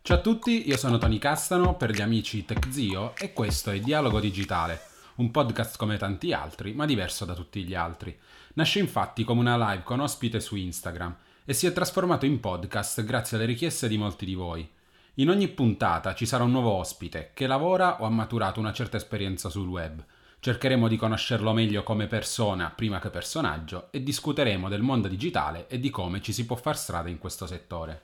Ciao a tutti, io sono Tony Castano per gli amici TechZio e questo è Dialogo Digitale, un podcast come tanti altri, ma diverso da tutti gli altri. Nasce infatti come una live con ospite su Instagram e si è trasformato in podcast grazie alle richieste di molti di voi. In ogni puntata ci sarà un nuovo ospite che lavora o ha maturato una certa esperienza sul web. Cercheremo di conoscerlo meglio come persona prima che personaggio e discuteremo del mondo digitale e di come ci si può far strada in questo settore.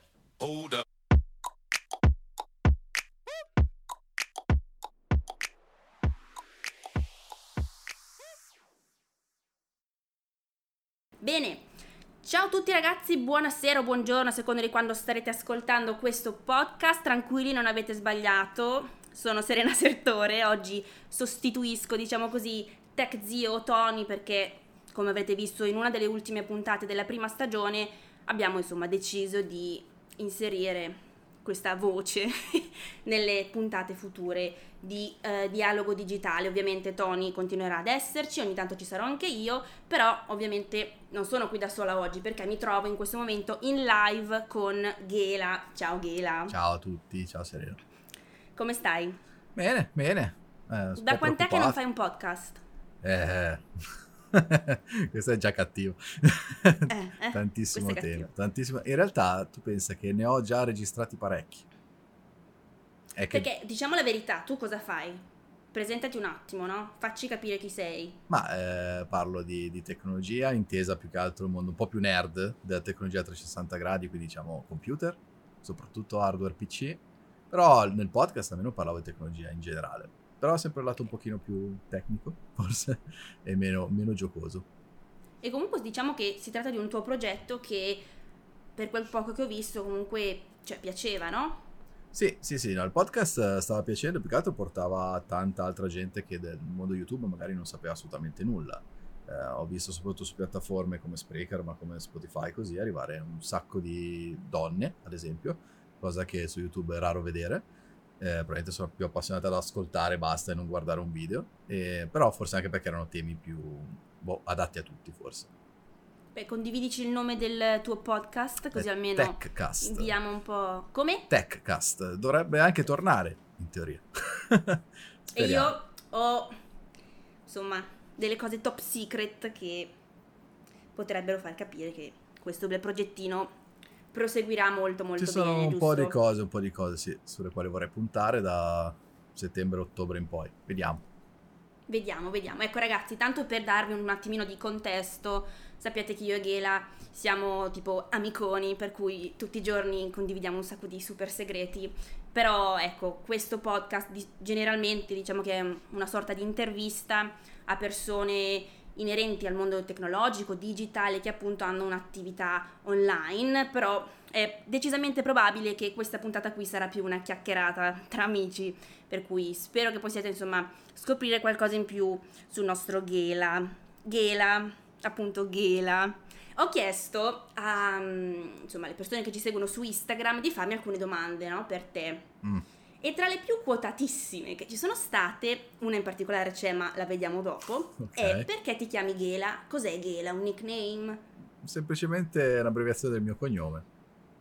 Bene, ciao a tutti ragazzi, buonasera o buongiorno a seconda di quando starete ascoltando questo podcast. Tranquilli, non avete sbagliato. Sono Serena Sertore, oggi sostituisco, diciamo così, Tech Zio Tony perché, come avete visto in una delle ultime puntate della prima stagione, abbiamo insomma deciso di inserire questa voce nelle puntate future di eh, dialogo digitale. Ovviamente Tony continuerà ad esserci, ogni tanto ci sarò anche io, però ovviamente non sono qui da sola oggi perché mi trovo in questo momento in live con Ghela. Ciao Ghela. Ciao a tutti, ciao Serena. Come stai? Bene, bene. Eh, da quant'è che non fai un podcast? Eh... questo è già cattivo. Eh, eh, tantissimo tempo. Tantissimo. In realtà tu pensa che ne ho già registrati parecchi. Che... Perché diciamo la verità, tu cosa fai? Presentati un attimo, no? Facci capire chi sei. Ma eh, parlo di, di, tecnologia, intesa più che altro il mondo un po' più nerd della tecnologia a 360 gradi, quindi diciamo computer, soprattutto hardware PC. Però nel podcast almeno parlavo di tecnologia in generale però ha sempre lato un pochino più tecnico, forse, e meno, meno giocoso. E comunque diciamo che si tratta di un tuo progetto che, per quel poco che ho visto, comunque cioè, piaceva, no? Sì, sì, sì, no, il podcast stava piacendo, più che altro portava tanta altra gente che del mondo YouTube magari non sapeva assolutamente nulla. Eh, ho visto soprattutto su piattaforme come Spreaker, ma come Spotify, così, arrivare un sacco di donne, ad esempio, cosa che su YouTube è raro vedere eh, probabilmente sono più appassionata ad ascoltare basta e non guardare un video, eh, però forse anche perché erano temi più boh, adatti a tutti forse. Beh, condividici il nome del tuo podcast così È almeno Techcast. inviamo un po'... Come? Techcast, dovrebbe anche tornare in teoria. e io ho insomma delle cose top secret che potrebbero far capire che questo bel progettino proseguirà molto molto Ci sono bene, un giusto? po' di cose, un po' di cose sì, sulle quali vorrei puntare da settembre-ottobre in poi. Vediamo. Vediamo, vediamo. Ecco ragazzi, tanto per darvi un attimino di contesto, sappiate che io e Ghela siamo tipo amiconi, per cui tutti i giorni condividiamo un sacco di super segreti. Però ecco, questo podcast di, generalmente diciamo che è una sorta di intervista a persone inerenti al mondo tecnologico, digitale, che appunto hanno un'attività online, però è decisamente probabile che questa puntata qui sarà più una chiacchierata tra amici, per cui spero che possiate insomma scoprire qualcosa in più sul nostro Ghela. Ghela, appunto Ghela. Ho chiesto a, insomma, alle persone che ci seguono su Instagram di farmi alcune domande, no, per te. Mm. E tra le più quotatissime che ci sono state, una in particolare c'è, ma la vediamo dopo, okay. è perché ti chiami Ghela? Cos'è Ghela? Un nickname? Semplicemente è un'abbreviazione del mio cognome,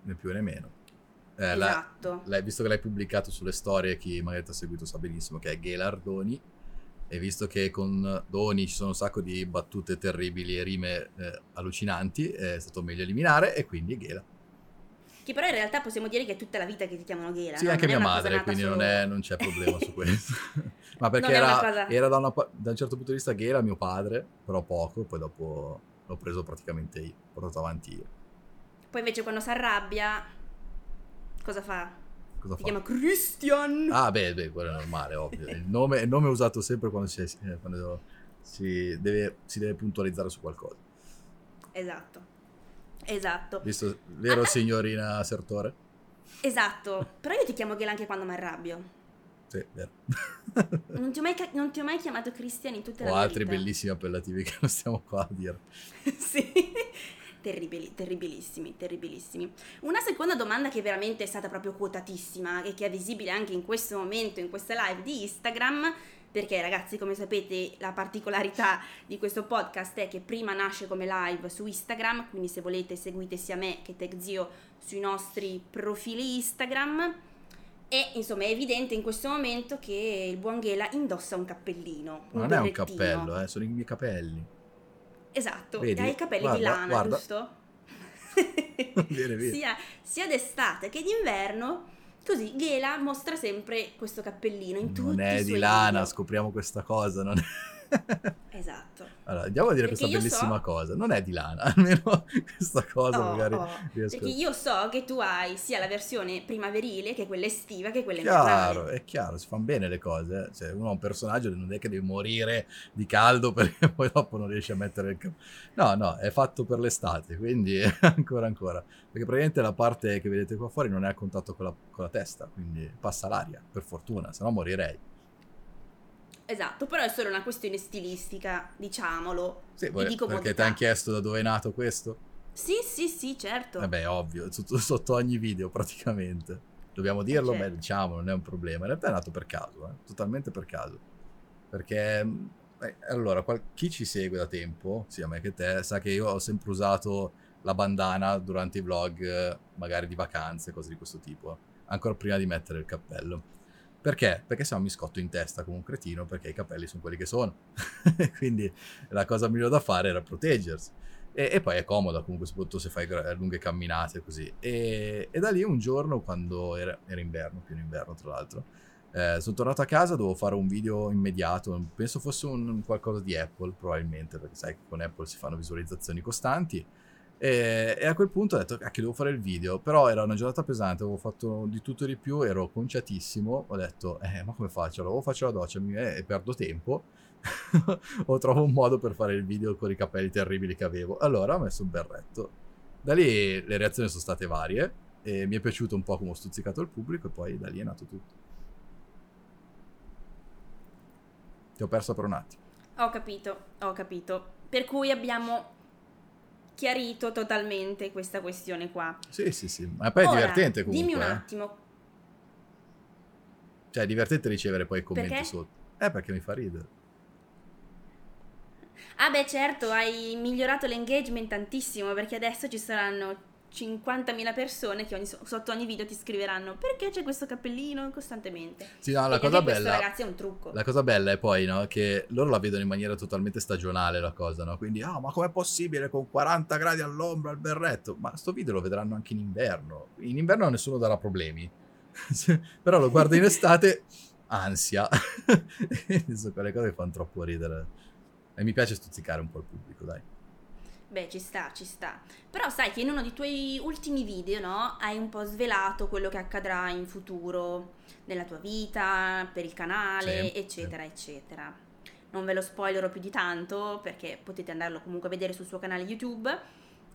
né più né meno. Eh, esatto. La, visto che l'hai pubblicato sulle storie, chi magari ti ha seguito sa benissimo che è Ghela Ardoni, e visto che con Doni ci sono un sacco di battute terribili e rime eh, allucinanti, è stato meglio eliminare e quindi Ghela. Che però in realtà possiamo dire che è tutta la vita che ti chiamano Ghela. Sì, no? anche mia madre, quindi non, è, non, c'è problema su questo. Ma perché era, cosa... era da, una, da, un certo punto di vista Ghela mio padre, però poco, poi dopo l'ho preso praticamente io, portato avanti io. Poi invece quando si arrabbia, cosa fa? Cosa si fa? chiama Christian. Ah, beh, beh, quello è normale, ovvio. Il nome, il nome è usato sempre quando, si, eh, quando si, deve, si deve puntualizzare su qualcosa. Esatto. Esatto. Visto, vero ah, signorina Sertore? Esatto, però io ti chiamo Ghela anche quando mi arrabbio. Sì, vero. non, ti mai, non, ti ho mai, chiamato Cristian in tutte le vite. Ho altri bellissimi appellativi che non stiamo qua a dire. sì, terribili, terribilissimi, terribilissimi. Una seconda domanda che veramente è stata proprio quotatissima e che è visibile anche in questo momento, in questa live di Instagram, perché ragazzi come sapete la particolarità di questo podcast è che prima nasce come live su Instagram, quindi se volete seguite sia me che TechZio sui nostri profili Instagram e insomma è evidente in questo momento che il buon Ghela indossa un cappellino. Un non è un cappello, eh, sono i miei capelli. Esatto, Vedi? hai i capelli Guarda, di lana, guarda. giusto? Viene, viene. sia, sia d'estate che d'inverno, così Ghela mostra sempre questo cappellino in tutti Non è i di suoi lana, video. scopriamo questa cosa. Non è... Esatto. Allora, andiamo a dire Perché questa bellissima so- cosa. Non è di lana, almeno questa cosa Oh, magari oh, riesco Perché io so che tu hai sia la versione primaverile che quella estiva che quella Chiaro, invernale. è chiaro, si fanno bene le cose. eh. Cioè, uno ha un personaggio non è che deve morire di caldo perché poi dopo non riesce a mettere il capo. No, no, è fatto per l'estate, quindi ancora ancora. Perché praticamente la parte che vedete qua fuori non è a contatto con la, con la testa, quindi passa l'aria, per fortuna, se no morirei. Esatto, però è solo una questione stilistica, diciamolo. Sì, E vuoi- di perché ti hanno chiesto da dove è nato questo? Sì, sì, sì, certo. Vabbè, ovvio, sotto, sotto ogni video praticamente. Dobbiamo dirlo, Certo. beh, diciamo, non è un problema. In realtà è nato per caso, eh, totalmente per caso. Perché, mh, eh, allora, qual- chi ci segue da tempo, sia me che te, sa che io ho sempre usato la bandana durante i vlog, eh, magari di vacanze, cose di questo tipo, ancora prima di mettere il cappello. Perché? Perché se no mi scotto in testa come un cretino perché i capelli sono quelli che sono. Quindi la cosa migliore da fare era proteggersi. E, e poi è comoda comunque, soprattutto se fai lunghe camminate così. E, e da lì un giorno, quando era, era inverno, pieno inverno tra l'altro, eh, sono tornato a casa, dovevo fare un video immediato, penso fosse un, qualcosa di Apple probabilmente, perché sai che con Apple si fanno visualizzazioni costanti. E, e a quel punto ho detto, cacchio, devo fare il video, però era una giornata pesante, avevo fatto di tutto e di più, ero conciatissimo, ho detto, eh, ma come faccio? O faccio la doccia eh, e perdo tempo, o trovo un modo per fare il video con i capelli terribili che avevo. Allora ho messo un berretto. Da lì le reazioni sono state varie e mi è piaciuto un po' come ho stuzzicato il pubblico e poi da lì è nato tutto. Ti ho perso per un attimo. Ho capito, ho capito. Per cui abbiamo chiarito totalmente questa questione qua. Sì, sì, sì, ma poi è Ora, divertente comunque. Dimmi un eh. attimo, Cioè, è divertente ricevere poi commenti Perché? sotto. Eh, perché mi fa ridere. Ah beh certo, hai migliorato l'engagement tantissimo perché adesso ci saranno 50.000 persone che ogni- sotto ogni video ti scriveranno perché c'è questo cappellino costantemente. Sì, no, la E cosa anche questo bella... ragazzi è un trucco. La cosa bella è poi no, che loro la vedono in maniera totalmente stagionale la cosa, no? Quindi, ah, ma com'è possibile con 40 gradi all'ombra al berretto? Ma sto video lo vedranno anche in inverno. In inverno nessuno darà problemi. Però lo guarda in estate, ansia. Sono quelle cose che fanno troppo ridere. E mi piace stuzzicare un po' il pubblico, dai. Beh, ci sta, ci sta. Però sai che in uno dei tuoi ultimi video, no, hai un po' svelato quello che accadrà in futuro nella tua vita, per il canale, Sì, eccetera, eccetera. Non ve lo spoilerò più di tanto perché potete andarlo comunque a vedere sul suo canale YouTube.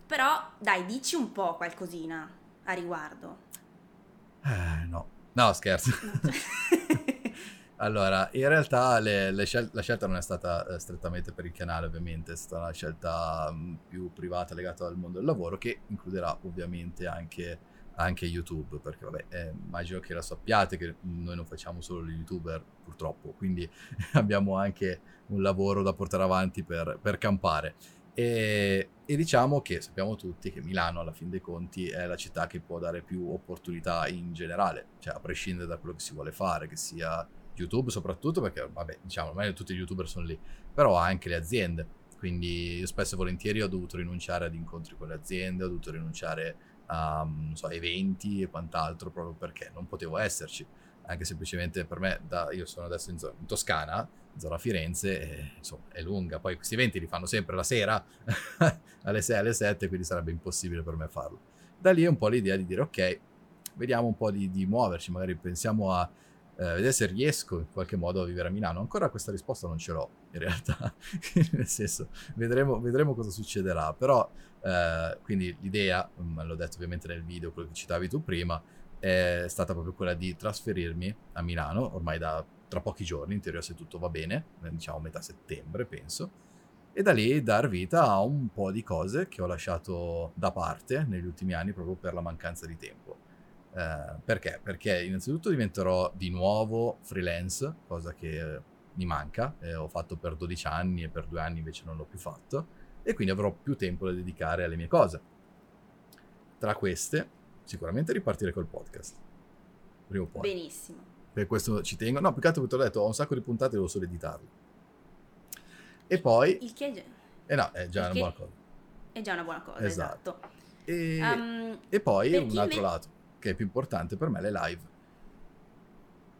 Però dai, dici un po' qualcosina a riguardo. Eh, no. No, scherzo. Allora, in realtà le- le scel- la scelta non è stata eh, strettamente per il canale, ovviamente, è stata una scelta mh, più privata legata al mondo del lavoro che includerà ovviamente anche, anche YouTube, perché vabbè, eh, immagino che la sappiate che noi non facciamo solo gli youtuber, purtroppo, quindi abbiamo anche un lavoro da portare avanti per, per campare. E, e diciamo che sappiamo tutti che Milano, alla fin dei conti, è la città che può dare più opportunità in generale, cioè a prescindere da quello che si vuole fare, che sia YouTube soprattutto, perché vabbè, diciamo, ormai tutti gli youtuber sono lì, però anche le aziende. Quindi io spesso e volentieri ho dovuto rinunciare ad incontri con le aziende, ho dovuto rinunciare a so, eventi e quant'altro proprio perché non potevo esserci. Anche semplicemente per me, da- io sono adesso in, in Toscana, zona Firenze, e, insomma è lunga. Poi questi eventi li fanno sempre la sera alle 6, alle 7, quindi sarebbe impossibile per me farlo. Da lì è un po' l'idea di dire ok, vediamo un po' di, di muoverci, magari pensiamo a eh, vedere se riesco in qualche modo a vivere a Milano. Ancora questa risposta non ce l'ho, in realtà, nel senso, vedremo, vedremo cosa succederà, però eh, quindi l'idea, mm, l'ho detto ovviamente nel video, quello che citavi tu prima, è stata proprio quella di trasferirmi a Milano, ormai da tra pochi giorni, in teoria se tutto va bene, eh, diciamo metà settembre penso, e da lì dar vita a un po' di cose che ho lasciato da parte negli ultimi anni proprio per la mancanza di tempo. Eh, perché? Perché innanzitutto diventerò di nuovo freelance, cosa che eh, mi manca, eh, ho fatto per 12 anni e per due anni invece non l'ho più fatto e quindi avrò più tempo da dedicare alle mie cose. Tra queste, sicuramente ripartire col podcast. Prima o poi. Benissimo. Per questo ci tengo. No, più che altro perché ho detto, ho un sacco di puntate, devo solo editarle. E poi... Il che è già, Eh no, è già una buona cosa. è già una buona cosa, Esatto. esatto. E, Um, e poi un altro inve- lato, che è più importante per me, le live.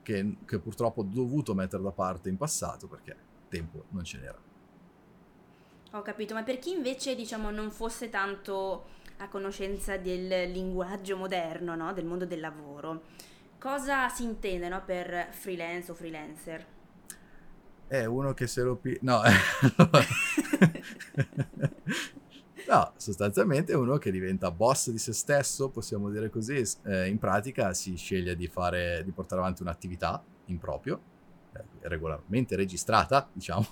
Che, che purtroppo ho dovuto mettere da parte in passato perché tempo non ce n'era. Ho capito, ma per chi invece diciamo non fosse tanto a conoscenza del linguaggio moderno, no? del mondo del lavoro, cosa si intende no? per freelance o freelancer? È uno che se lo pi... No, no, sostanzialmente è uno che diventa boss di se stesso, possiamo dire così. Eh, in pratica si sceglie di, fare, di portare avanti un'attività in proprio, eh, regolarmente registrata, diciamo,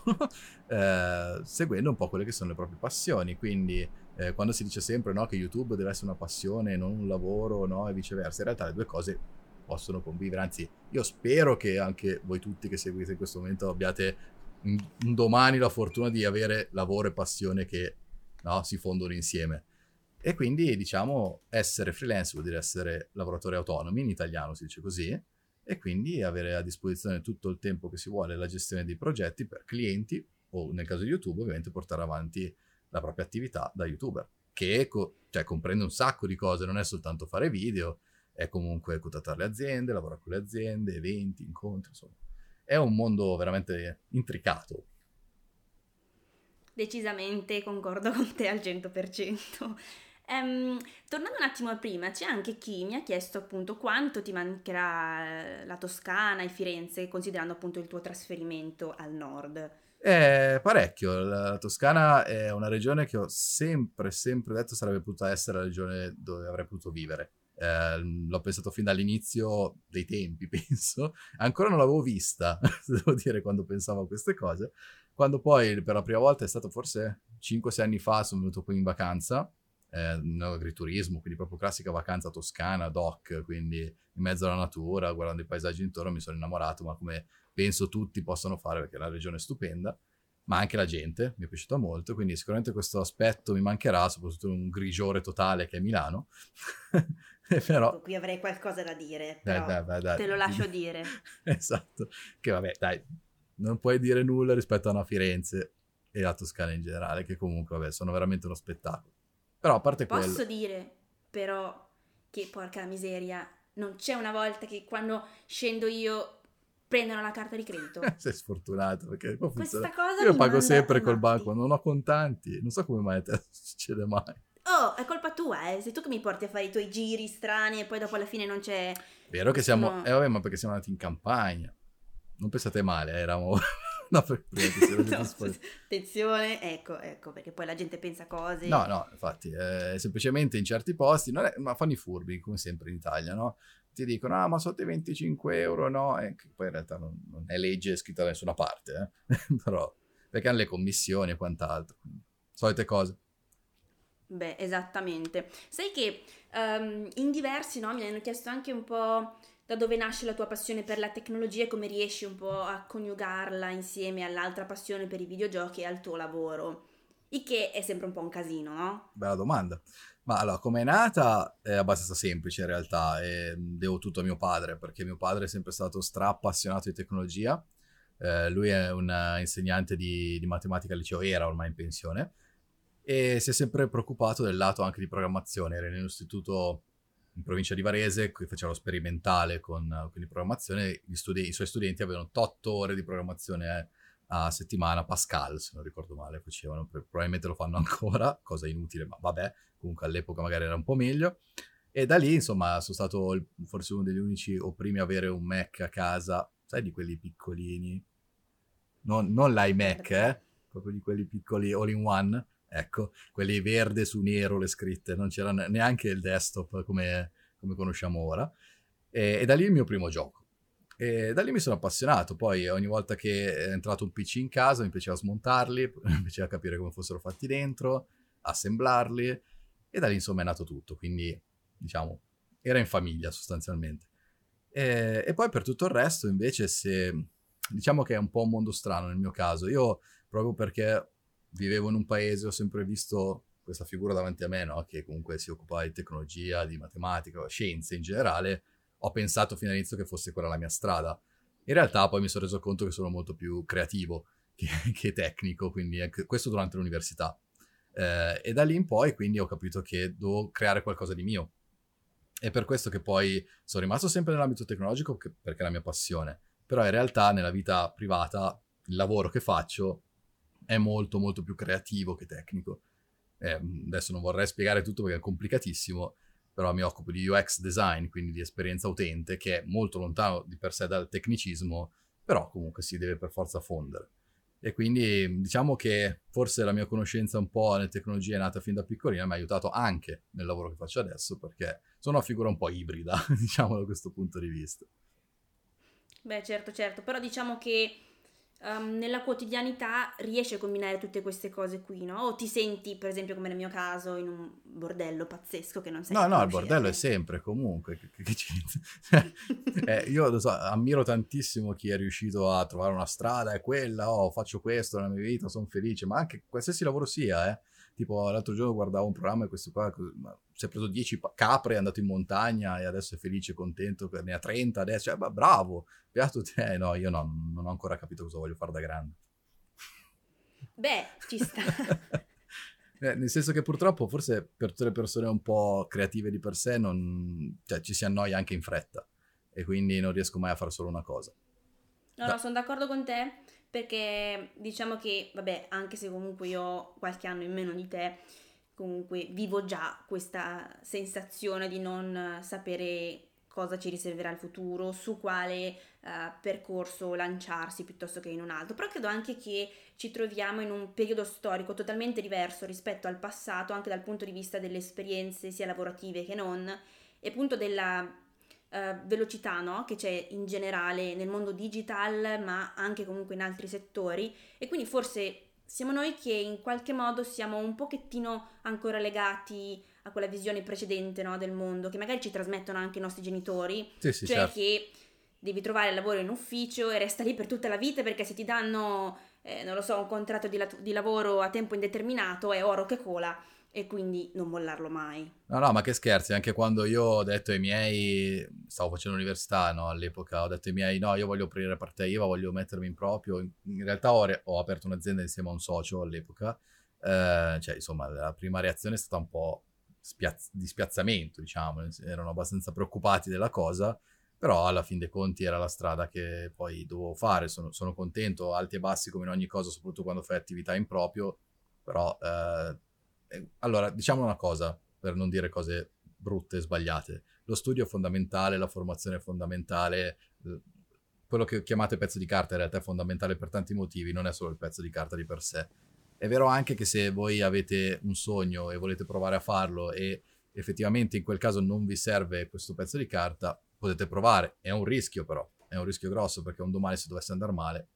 eh, seguendo un po' quelle che sono le proprie passioni. Quindi eh, quando si dice sempre no, che YouTube deve essere una passione non un lavoro, no, e viceversa, in realtà le due cose possono convivere. Anzi, io spero che anche voi tutti che seguite in questo momento abbiate un domani la fortuna di avere lavoro e passione che no, si fondono insieme. E quindi, diciamo, essere freelance vuol dire essere lavoratori autonomi, in italiano si dice così, e quindi avere a disposizione tutto il tempo che si vuole la gestione dei progetti per clienti o nel caso di YouTube ovviamente portare avanti la propria attività da youtuber, che co- cioè, comprende un sacco di cose, non è soltanto fare video, è comunque contattare le aziende, lavorare con le aziende, eventi, incontri, insomma. È un mondo veramente intricato. Decisamente concordo con te al 100%. Ehm, tornando un attimo a prima, c'è anche chi mi ha chiesto appunto quanto ti mancherà eh, la Toscana e Firenze, considerando appunto il tuo trasferimento al nord. È parecchio. La Toscana è una regione che ho sempre, sempre detto sarebbe potuta essere la regione dove avrei potuto vivere. Eh, l'ho pensato fin dall'inizio dei tempi, penso. Ancora non l'avevo vista, devo dire, quando pensavo a queste cose. Quando poi per la prima volta è stato forse 5-6 anni fa, sono venuto qui in vacanza, eh, in agriturismo, quindi proprio classica vacanza toscana, doc, quindi in mezzo alla natura, guardando i paesaggi intorno, mi sono innamorato, ma come penso tutti possano fare perché la regione è stupenda, ma anche la gente mi è piaciuta molto, quindi sicuramente questo aspetto mi mancherà, soprattutto in un grigiore totale che è Milano. Però, Ecco, Qui avrei qualcosa da dire, dai, dai, dai. te lo lascio dire. esatto, che vabbè, dai, non puoi dire nulla rispetto a una Firenze e la Toscana in generale, che comunque, vabbè, sono veramente uno spettacolo. Però a parte quello... Posso dire però che porca miseria, non c'è una volta che quando scendo io prendono la carta di credito. Sei sfortunato perché Questa cosa Io pago sempre col banco, non ho contanti, non so come mai a te succede mai. Oh, è colpa tua, eh. Sei tu che mi porti a fare i tuoi giri strani e poi dopo alla fine non c'è... Vero che siamo... No. Eh vabbè, ma perché siamo andati in campagna. Non pensate male, eh, eravamo... no, per... No, attenzione, ecco, ecco, perché poi la gente pensa cose... No, no, infatti, eh, semplicemente in certi posti, non è- ma fanno i furbi, come sempre in Italia, no? Ti dicono, ah, ma sotto i 25 euro, no? E che poi in realtà non, non è legge scritta da nessuna parte, eh? Però, perché hanno le commissioni e quant'altro. solite cose. Beh, esattamente. Sai che ehm, in diversi no, mi hanno chiesto anche un po' da dove nasce la tua passione per la tecnologia e come riesci un po' a coniugarla insieme all'altra passione per i videogiochi e al tuo lavoro. Il che è sempre un po' un casino, no? Bella domanda. Ma allora, come è nata è abbastanza semplice in realtà, e devo tutto a mio padre, perché mio padre è sempre stato stra appassionato di tecnologia. Eh, lui è un insegnante di, di matematica al liceo, era ormai in pensione, e si è sempre preoccupato del lato anche di programmazione. Era in un istituto in provincia di Varese, qui faceva sperimentale con, eh, con di programmazione, gli studi- i suoi studenti avevano 8 ore di programmazione eh, a settimana, Pascal se non ricordo male, facevano, Pro- probabilmente lo fanno ancora, cosa inutile, ma vabbè, comunque all'epoca magari era un po' meglio. E da lì, insomma, sono stato il- forse uno degli unici o primi a avere un Mac a casa, sai, di quelli piccolini. Non, non l'iMac, eh? Proprio di quelli piccoli all in one. Ecco, quelli verde su nero le scritte, non c'era ne- neanche il desktop come, come conosciamo ora. E, e da lì il mio primo gioco. E da lì mi sono appassionato, poi ogni volta che è entrato un PC in casa mi piaceva smontarli, mi piaceva capire come fossero fatti dentro, assemblarli e da lì insomma è nato tutto, quindi diciamo era in famiglia sostanzialmente. E, e poi per tutto il resto invece se diciamo che è un po' un mondo strano nel mio caso. Io, proprio perché vivevo in un paese, ho sempre visto questa figura davanti a me, no? che comunque si occupa di tecnologia, di matematica, scienze in generale, ho pensato fino all'inizio che fosse quella la mia strada. In realtà poi mi sono reso conto che sono molto più creativo che, che tecnico, quindi questo durante l'università. Eh, e da lì in poi quindi ho capito che devo creare qualcosa di mio. È per questo che poi sono rimasto sempre nell'ambito tecnologico perché è la mia passione. Però in realtà nella vita privata il lavoro che faccio è molto molto più creativo che tecnico. Eh, adesso non vorrei spiegare tutto perché è complicatissimo, però mi occupo di UX design, quindi di esperienza utente, che è molto lontano di per sé dal tecnicismo, però comunque si deve per forza fondere. E quindi diciamo che forse la mia conoscenza un po' nelle tecnologie nata fin da piccolina, mi ha aiutato anche nel lavoro che faccio adesso, perché sono una figura un po' ibrida, diciamo da questo punto di vista. Beh, certo, certo, però diciamo che um, nella quotidianità riesci a combinare tutte queste cose qui, no? O ti senti, per esempio, come nel mio caso, in un bordello pazzesco che non sai No, no, il bordello è sempre, comunque. Eh, io so, ammiro tantissimo chi è riuscito a trovare una strada, è quella, oh, faccio questo nella mia vita, sono felice, ma anche qualsiasi lavoro sia, eh. Tipo, l'altro giorno guardavo un programma e questo qua si è preso 10 capre, è andato in montagna e adesso è felice, contento, ne ha 30 adesso, cioè, bravo, beato te. No, io no, non ho ancora capito cosa voglio fare da grande. Beh, ci sta. eh, nel senso che purtroppo forse per tutte le persone un po' creative di per sé non, cioè, ci si annoia anche in fretta e quindi non riesco mai a fare solo una cosa. No, da- no, sono d'accordo con te perché diciamo che, vabbè, anche se comunque io ho qualche anno in meno di te, comunque vivo già questa sensazione di non sapere cosa ci riserverà il futuro, su quale uh, percorso lanciarsi piuttosto che in un altro. Però credo anche che ci troviamo in un periodo storico totalmente diverso rispetto al passato, anche dal punto di vista delle esperienze sia lavorative che non, e appunto della uh, velocità no? che c'è in generale nel mondo digital, ma anche comunque in altri settori. E quindi forse siamo noi che in qualche modo siamo un pochettino ancora legati a quella visione precedente no, del mondo, che magari ci trasmettono anche i nostri genitori, sì, sì, cioè certo. che devi trovare lavoro in ufficio e resta lì per tutta la vita perché se ti danno, eh, non lo so, un contratto di, la- di lavoro a tempo indeterminato è oro che cola e quindi non mollarlo mai. No, no, ma che scherzi, anche quando io ho detto ai miei, stavo facendo l'università, no, all'epoca, ho detto ai miei, no, io voglio aprire partita IVA, voglio mettermi in proprio, in realtà ho, re- ho aperto un'azienda insieme a un socio all'epoca, eh, cioè, insomma, la prima reazione è stata un po' spiaz- di spiazzamento, diciamo, erano abbastanza preoccupati della cosa, però alla fin dei conti era la strada che poi dovevo fare, sono, sono contento, alti e bassi come in ogni cosa, soprattutto quando fai attività in proprio, però eh allora diciamo una cosa, per non dire cose brutte e sbagliate, lo studio è fondamentale, la formazione è fondamentale, quello che chiamate pezzo di carta in realtà è fondamentale per tanti motivi, non è solo il pezzo di carta di per sé. È vero anche che se voi avete un sogno e volete provare a farlo e effettivamente in quel caso non vi serve questo pezzo di carta, potete provare. È un rischio però, è un rischio grosso perché un domani se dovesse andare male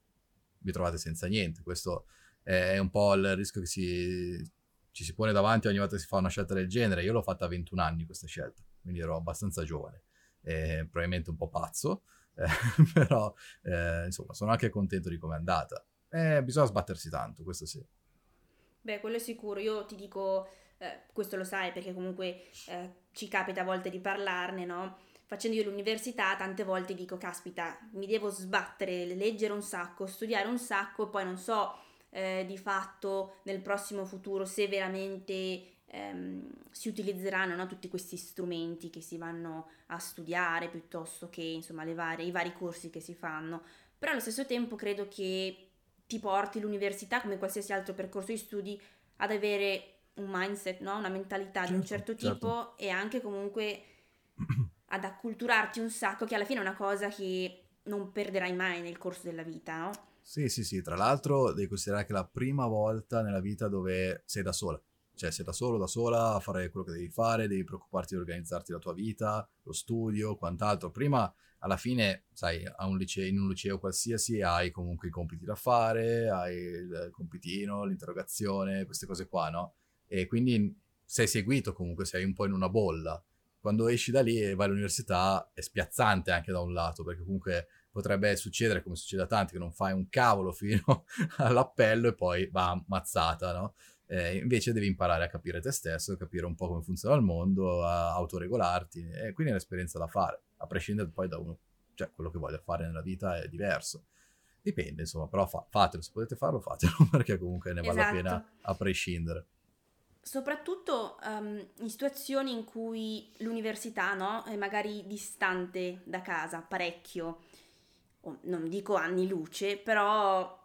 vi trovate senza niente. Questo è un po' il rischio che si, ci si pone davanti ogni volta che si fa una scelta del genere. Io l'ho fatta a 21 anni questa scelta, quindi ero abbastanza giovane, eh, probabilmente un po' pazzo, eh, però eh, insomma sono anche contento di come è andata. Eh, bisogna sbattersi tanto, questo sì. Beh, quello è sicuro. Io ti dico, eh, questo lo sai perché comunque eh, ci capita a volte di parlarne, no? Facendo io l'università, tante volte dico, caspita, mi devo sbattere, leggere un sacco, studiare un sacco poi non so eh, di fatto nel prossimo futuro se veramente ehm, si utilizzeranno no? tutti questi strumenti che si vanno a studiare piuttosto che insomma varie, i vari corsi che si fanno. Però allo stesso tempo credo che ti porti l'università, come qualsiasi altro percorso di studi, ad avere un mindset, no? una mentalità certo, di un certo, certo tipo certo. e anche comunque ad acculturarti un sacco, che alla fine è una cosa che non perderai mai nel corso della vita, no? Sì, sì, sì. Tra l'altro devi considerare che è la prima volta nella vita dove sei da sola. Cioè, sei da solo, da sola a fare quello che devi fare, devi preoccuparti di organizzarti la tua vita, lo studio, quant'altro. Prima alla fine, sai, un liceo, in un liceo qualsiasi hai comunque i compiti da fare, hai il compitino, l'interrogazione, queste cose qua, no? E quindi sei seguito comunque, sei un po' in una bolla. Quando esci da lì e vai all'università è spiazzante anche da un lato, perché comunque potrebbe succedere, come succede a tanti, che non fai un cavolo fino all'appello e poi va ammazzata, no? Eh, invece devi imparare a capire te stesso, capire un po' come funziona il mondo, a autoregolarti, e quindi è un'esperienza da fare, a prescindere poi da uno, cioè quello che voglio fare nella vita è diverso. Dipende, insomma, però fa- fatelo, se potete farlo, fatelo, perché comunque ne vale Esatto. la pena a prescindere. Soprattutto ehm, in situazioni in cui l'università, no, è magari distante da casa, parecchio, non dico anni luce, però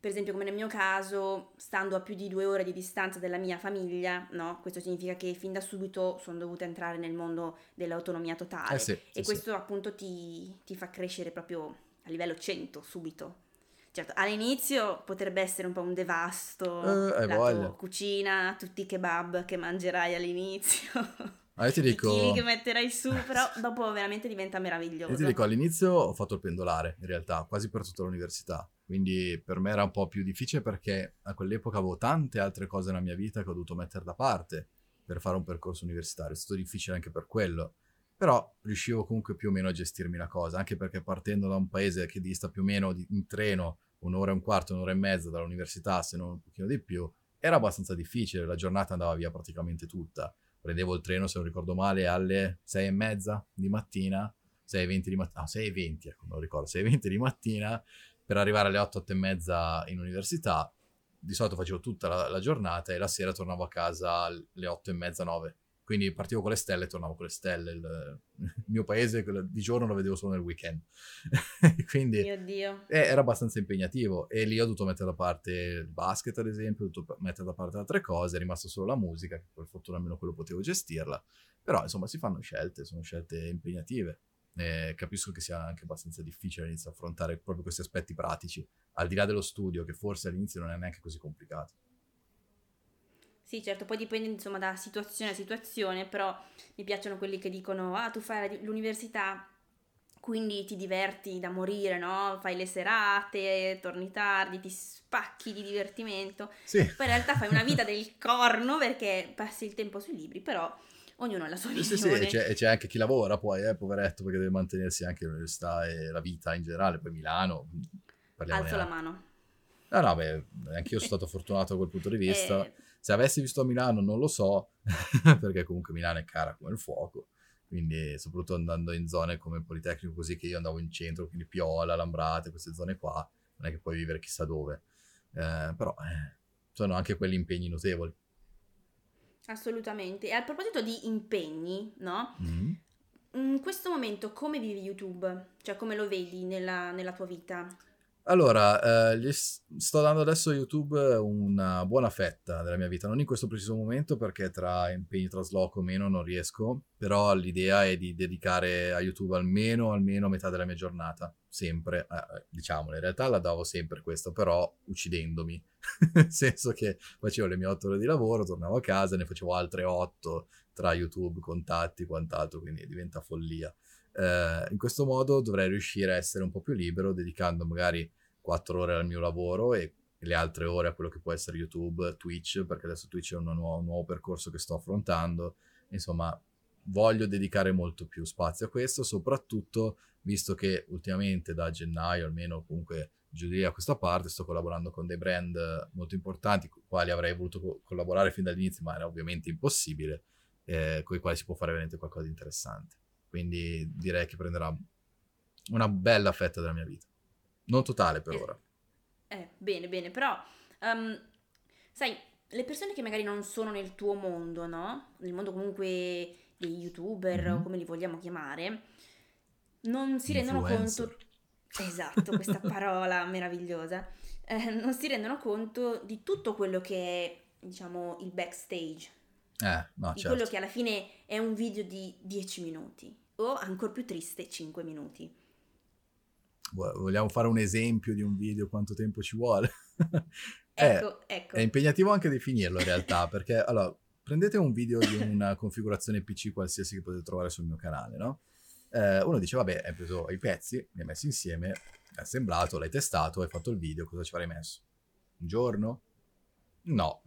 per esempio come nel mio caso, stando a più di due ore di distanza dalla mia famiglia, no, questo significa che fin da subito sono dovuta entrare nel mondo dell'autonomia totale Eh sì, e sì, questo appunto ti, ti fa crescere proprio a livello 100 subito. Certo, all'inizio potrebbe essere un po' un devasto, Eh, lato voglia. cucina, tutti i kebab che mangerai all'inizio, Ma io ti dico... che metterai su, però dopo veramente diventa meraviglioso. Io ti dico, all'inizio ho fatto il pendolare, in realtà, quasi per tutta l'università. Quindi per me era un po' più difficile perché a quell'epoca avevo tante altre cose nella mia vita che ho dovuto mettere da parte per fare un percorso universitario. È stato difficile anche per quello. Però riuscivo comunque più o meno a gestirmi la cosa, anche perché partendo da un paese che dista più o meno in treno un'ora e un quarto, un'ora e mezza dall'università, se non un pochino di più, era abbastanza difficile. La giornata andava via praticamente tutta. Prendevo il treno, se non ricordo male, alle sei e mezza di mattina 6.20 di mattina, no, 6.20, ecco, non ricordo, 6.20 di mattina per arrivare alle 8, 8 e mezza in università. Di solito facevo tutta la, la giornata e la sera tornavo a casa alle 8 e mezza, 9. Quindi partivo con le stelle e tornavo con le stelle. Il, il mio paese di giorno lo vedevo solo nel weekend. Quindi eh, era abbastanza impegnativo e lì ho dovuto mettere da parte il basket, ad esempio, ho dovuto mettere da parte altre cose, è rimasto solo la musica, che per fortuna almeno quello potevo gestirla. Però insomma si fanno scelte, sono scelte impegnative. E capisco che sia anche abbastanza difficile all'inizio affrontare proprio questi aspetti pratici, al di là dello studio, che forse all'inizio non è neanche così complicato. Sì, certo, poi dipende insomma da situazione a situazione, però mi piacciono quelli che dicono, ah, tu fai l'università, quindi ti diverti da morire, no? Fai le serate, torni tardi, ti spacchi di divertimento. Sì, Poi in realtà fai una vita del corno perché passi il tempo sui libri, però ognuno ha la sua sì, sì, visione. e c'è, c'è anche chi lavora poi, eh, poveretto, perché deve mantenersi anche l'università e la vita in generale, poi Milano. Alzo la mano. No, no, beh, anch'io sono stato fortunato da quel punto di vista. Eh, Se avessi visto a Milano non lo so, perché comunque Milano è cara come il fuoco, quindi soprattutto andando in zone come il Politecnico così che io andavo in centro, quindi Piola, Lambrate, queste zone qua, non è che puoi vivere chissà dove. Eh, però eh, sono anche quelli impegni notevoli. assolutamente. E a proposito di impegni, no? Mhm. In questo momento come vivi YouTube? Cioè come lo vedi nella, nella tua vita? Allora, eh, sto dando adesso a YouTube una buona fetta della mia vita, non in questo preciso momento perché tra impegni trasloco o meno non riesco, però l'idea è di dedicare a YouTube almeno, almeno metà della mia giornata, sempre, eh, diciamolo, in realtà la davo sempre questo, però uccidendomi, nel senso che facevo le mie otto ore di lavoro, tornavo a casa, ne facevo altre otto tra YouTube, contatti, quant'altro, quindi diventa follia. Eh, in questo modo dovrei riuscire a essere un po' più libero, dedicando magari 4 ore al mio lavoro e le altre ore a quello che può essere YouTube, Twitch, perché adesso Twitch è un nuovo, un nuovo percorso che sto affrontando. Insomma, voglio dedicare molto più spazio a questo, soprattutto visto che ultimamente da gennaio, almeno comunque giù di lì a questa parte, sto collaborando con dei brand molto importanti, con i quali avrei voluto co- collaborare fin dall'inizio, ma era ovviamente impossibile, eh, con i quali si può fare veramente qualcosa di interessante. Quindi direi che prenderà una bella fetta della mia vita. Non totale per Eh, ora. Eh, bene, bene, però, ehm, sai, le persone che magari non sono nel tuo mondo, no? Nel mondo comunque dei youtuber o Mhm. come li vogliamo chiamare, non si rendono conto... Esatto, questa parola meravigliosa. Eh, non si rendono conto di tutto quello che è, diciamo, il backstage. Eh, no, di certo. quello che alla fine è un video di 10 minuti. O, ancora più triste, 5 minuti. Vo- Vogliamo fare un esempio di un video, quanto tempo ci vuole? Eh, Ecco, ecco. È impegnativo anche definirlo in realtà, perché allora, prendete un video di una configurazione PC qualsiasi che potete trovare sul mio canale, no? Eh, uno dice, vabbè, hai preso i pezzi, li hai messi insieme, hai assemblato, l'hai testato, hai fatto il video, cosa ci avrei messo? Un giorno? No,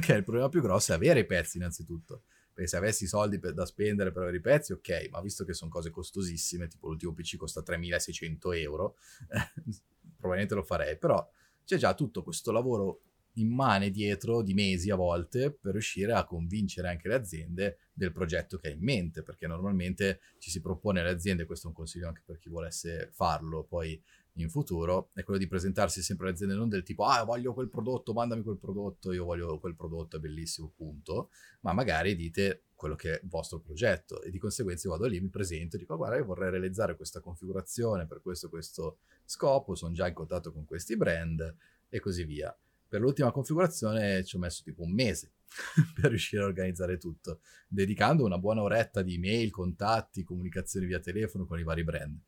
che il problema più grosso è avere i pezzi innanzitutto. Perché se avessi soldi per, da spendere per avere i pezzi, ok, ma visto che sono cose costosissime, tipo l'ultimo PC costa 3600 euro, probabilmente lo farei, però c'è già tutto questo lavoro immane dietro di mesi a volte per riuscire a convincere anche le aziende del progetto che hai in mente, perché normalmente ci si propone alle aziende, questo è un consiglio anche per chi volesse farlo poi in futuro, è quello di presentarsi sempre alle aziende non del tipo ah voglio quel prodotto, mandami quel prodotto, io voglio quel prodotto, è bellissimo, punto, ma magari dite quello che è il vostro progetto e di conseguenza io vado lì, mi presento e dico guarda io vorrei realizzare questa configurazione per questo questo scopo, sono già in contatto con questi brand e così via per l'ultima configurazione ci ho messo tipo un mese per riuscire a organizzare tutto, dedicando una buona oretta di email, contatti, comunicazioni via telefono con i vari brand.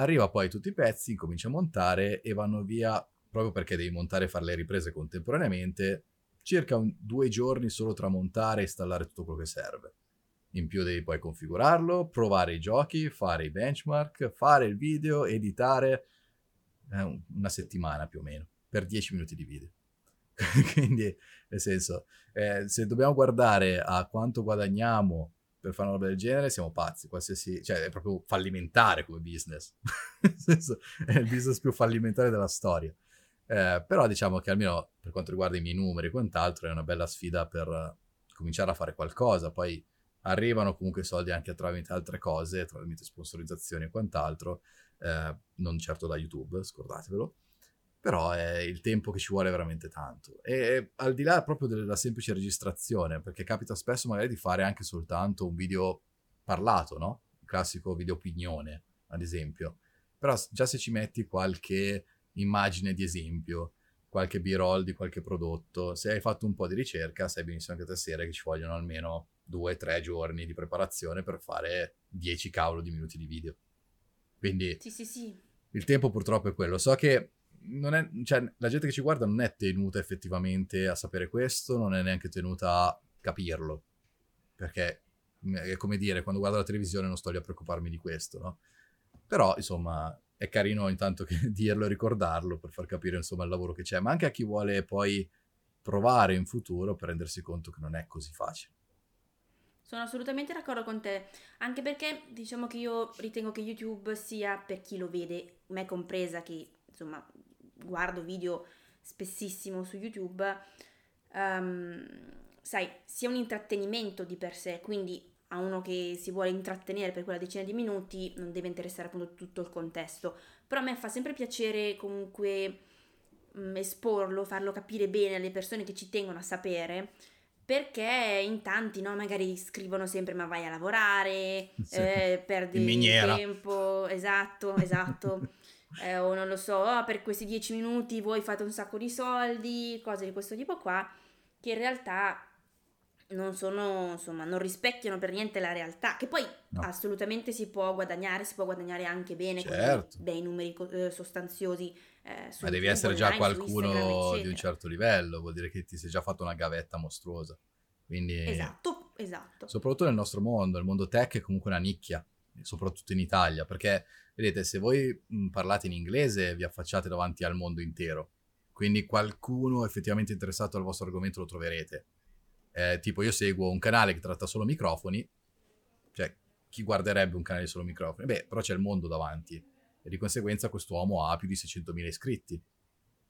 Arriva poi tutti i pezzi, incomincia a montare e vanno via, proprio perché devi montare e fare le riprese contemporaneamente, circa un, due giorni solo tra montare e installare tutto quello che serve. In più devi poi configurarlo, provare i giochi, fare i benchmark, fare il video, editare, eh, una settimana più o meno, per 10 minuti di video. Quindi, nel senso, eh, se dobbiamo guardare a quanto guadagniamo per fare una roba del genere, siamo pazzi. Qualsiasi, cioè, è proprio fallimentare come business. è il business più fallimentare della storia. Eh, però diciamo che almeno per quanto riguarda i miei numeri e quant'altro è una bella sfida per cominciare a fare qualcosa. Poi arrivano comunque soldi anche tramite altre cose, tramite sponsorizzazioni e quant'altro, eh, non certo da YouTube, scordatevelo però è il tempo che ci vuole veramente tanto. E al di là proprio della semplice registrazione, perché capita spesso magari di fare anche soltanto un video parlato, no? Il classico video opinione, ad esempio. Però già se ci metti qualche immagine di esempio, qualche b-roll di qualche prodotto, se hai fatto un po' di ricerca, sai benissimo anche stasera che ci vogliono almeno due, tre giorni di preparazione per fare 10 cavolo di minuti di video. Quindi sì, sì, sì. il tempo purtroppo è quello. So che è, cioè, la gente che ci guarda non è tenuta effettivamente a sapere questo, non è neanche tenuta a capirlo. Perché mm, è come dire, quando guardo la televisione non sto lì a preoccuparmi di questo, no? Però, insomma, è carino intanto che dirlo e ricordarlo per far capire, insomma, il lavoro che c'è, ma anche a chi vuole poi provare in futuro per rendersi conto che non è così facile. Sono assolutamente d'accordo con te, anche perché diciamo che io ritengo che YouTube sia per chi lo vede, me compresa, che insomma guardo video spessissimo su YouTube, um, sai, sia un intrattenimento di per sé, quindi a uno che si vuole intrattenere per quella decina di minuti non deve interessare appunto tutto il contesto, però a me fa sempre piacere comunque um, esporlo, farlo capire bene alle persone che ci tengono a sapere, perché in tanti no, magari scrivono sempre ma vai a lavorare, sì. eh, perdi tempo, esatto, esatto. eh, o non lo so, oh, per questi dieci minuti voi fate un sacco di soldi, cose di questo tipo qua, che in realtà non sono, insomma, non rispecchiano per niente la realtà, che poi no. assolutamente si può guadagnare, si può guadagnare anche bene certo. con bei numeri eh, sostanziosi. Eh, Ma devi essere già qualcuno di un certo livello, vuol dire che ti sei già fatto una gavetta mostruosa. Quindi, esatto, esatto. Soprattutto nel nostro mondo, il mondo tech è comunque una nicchia, soprattutto in Italia, perché vedete, se voi mh, parlate in inglese vi affacciate davanti al mondo intero, quindi qualcuno effettivamente interessato al vostro argomento lo troverete. Eh, tipo io seguo un canale che tratta solo microfoni, cioè chi guarderebbe un canale solo microfoni? Beh, però c'è il mondo davanti e di conseguenza quest'uomo ha più di 600.000 iscritti,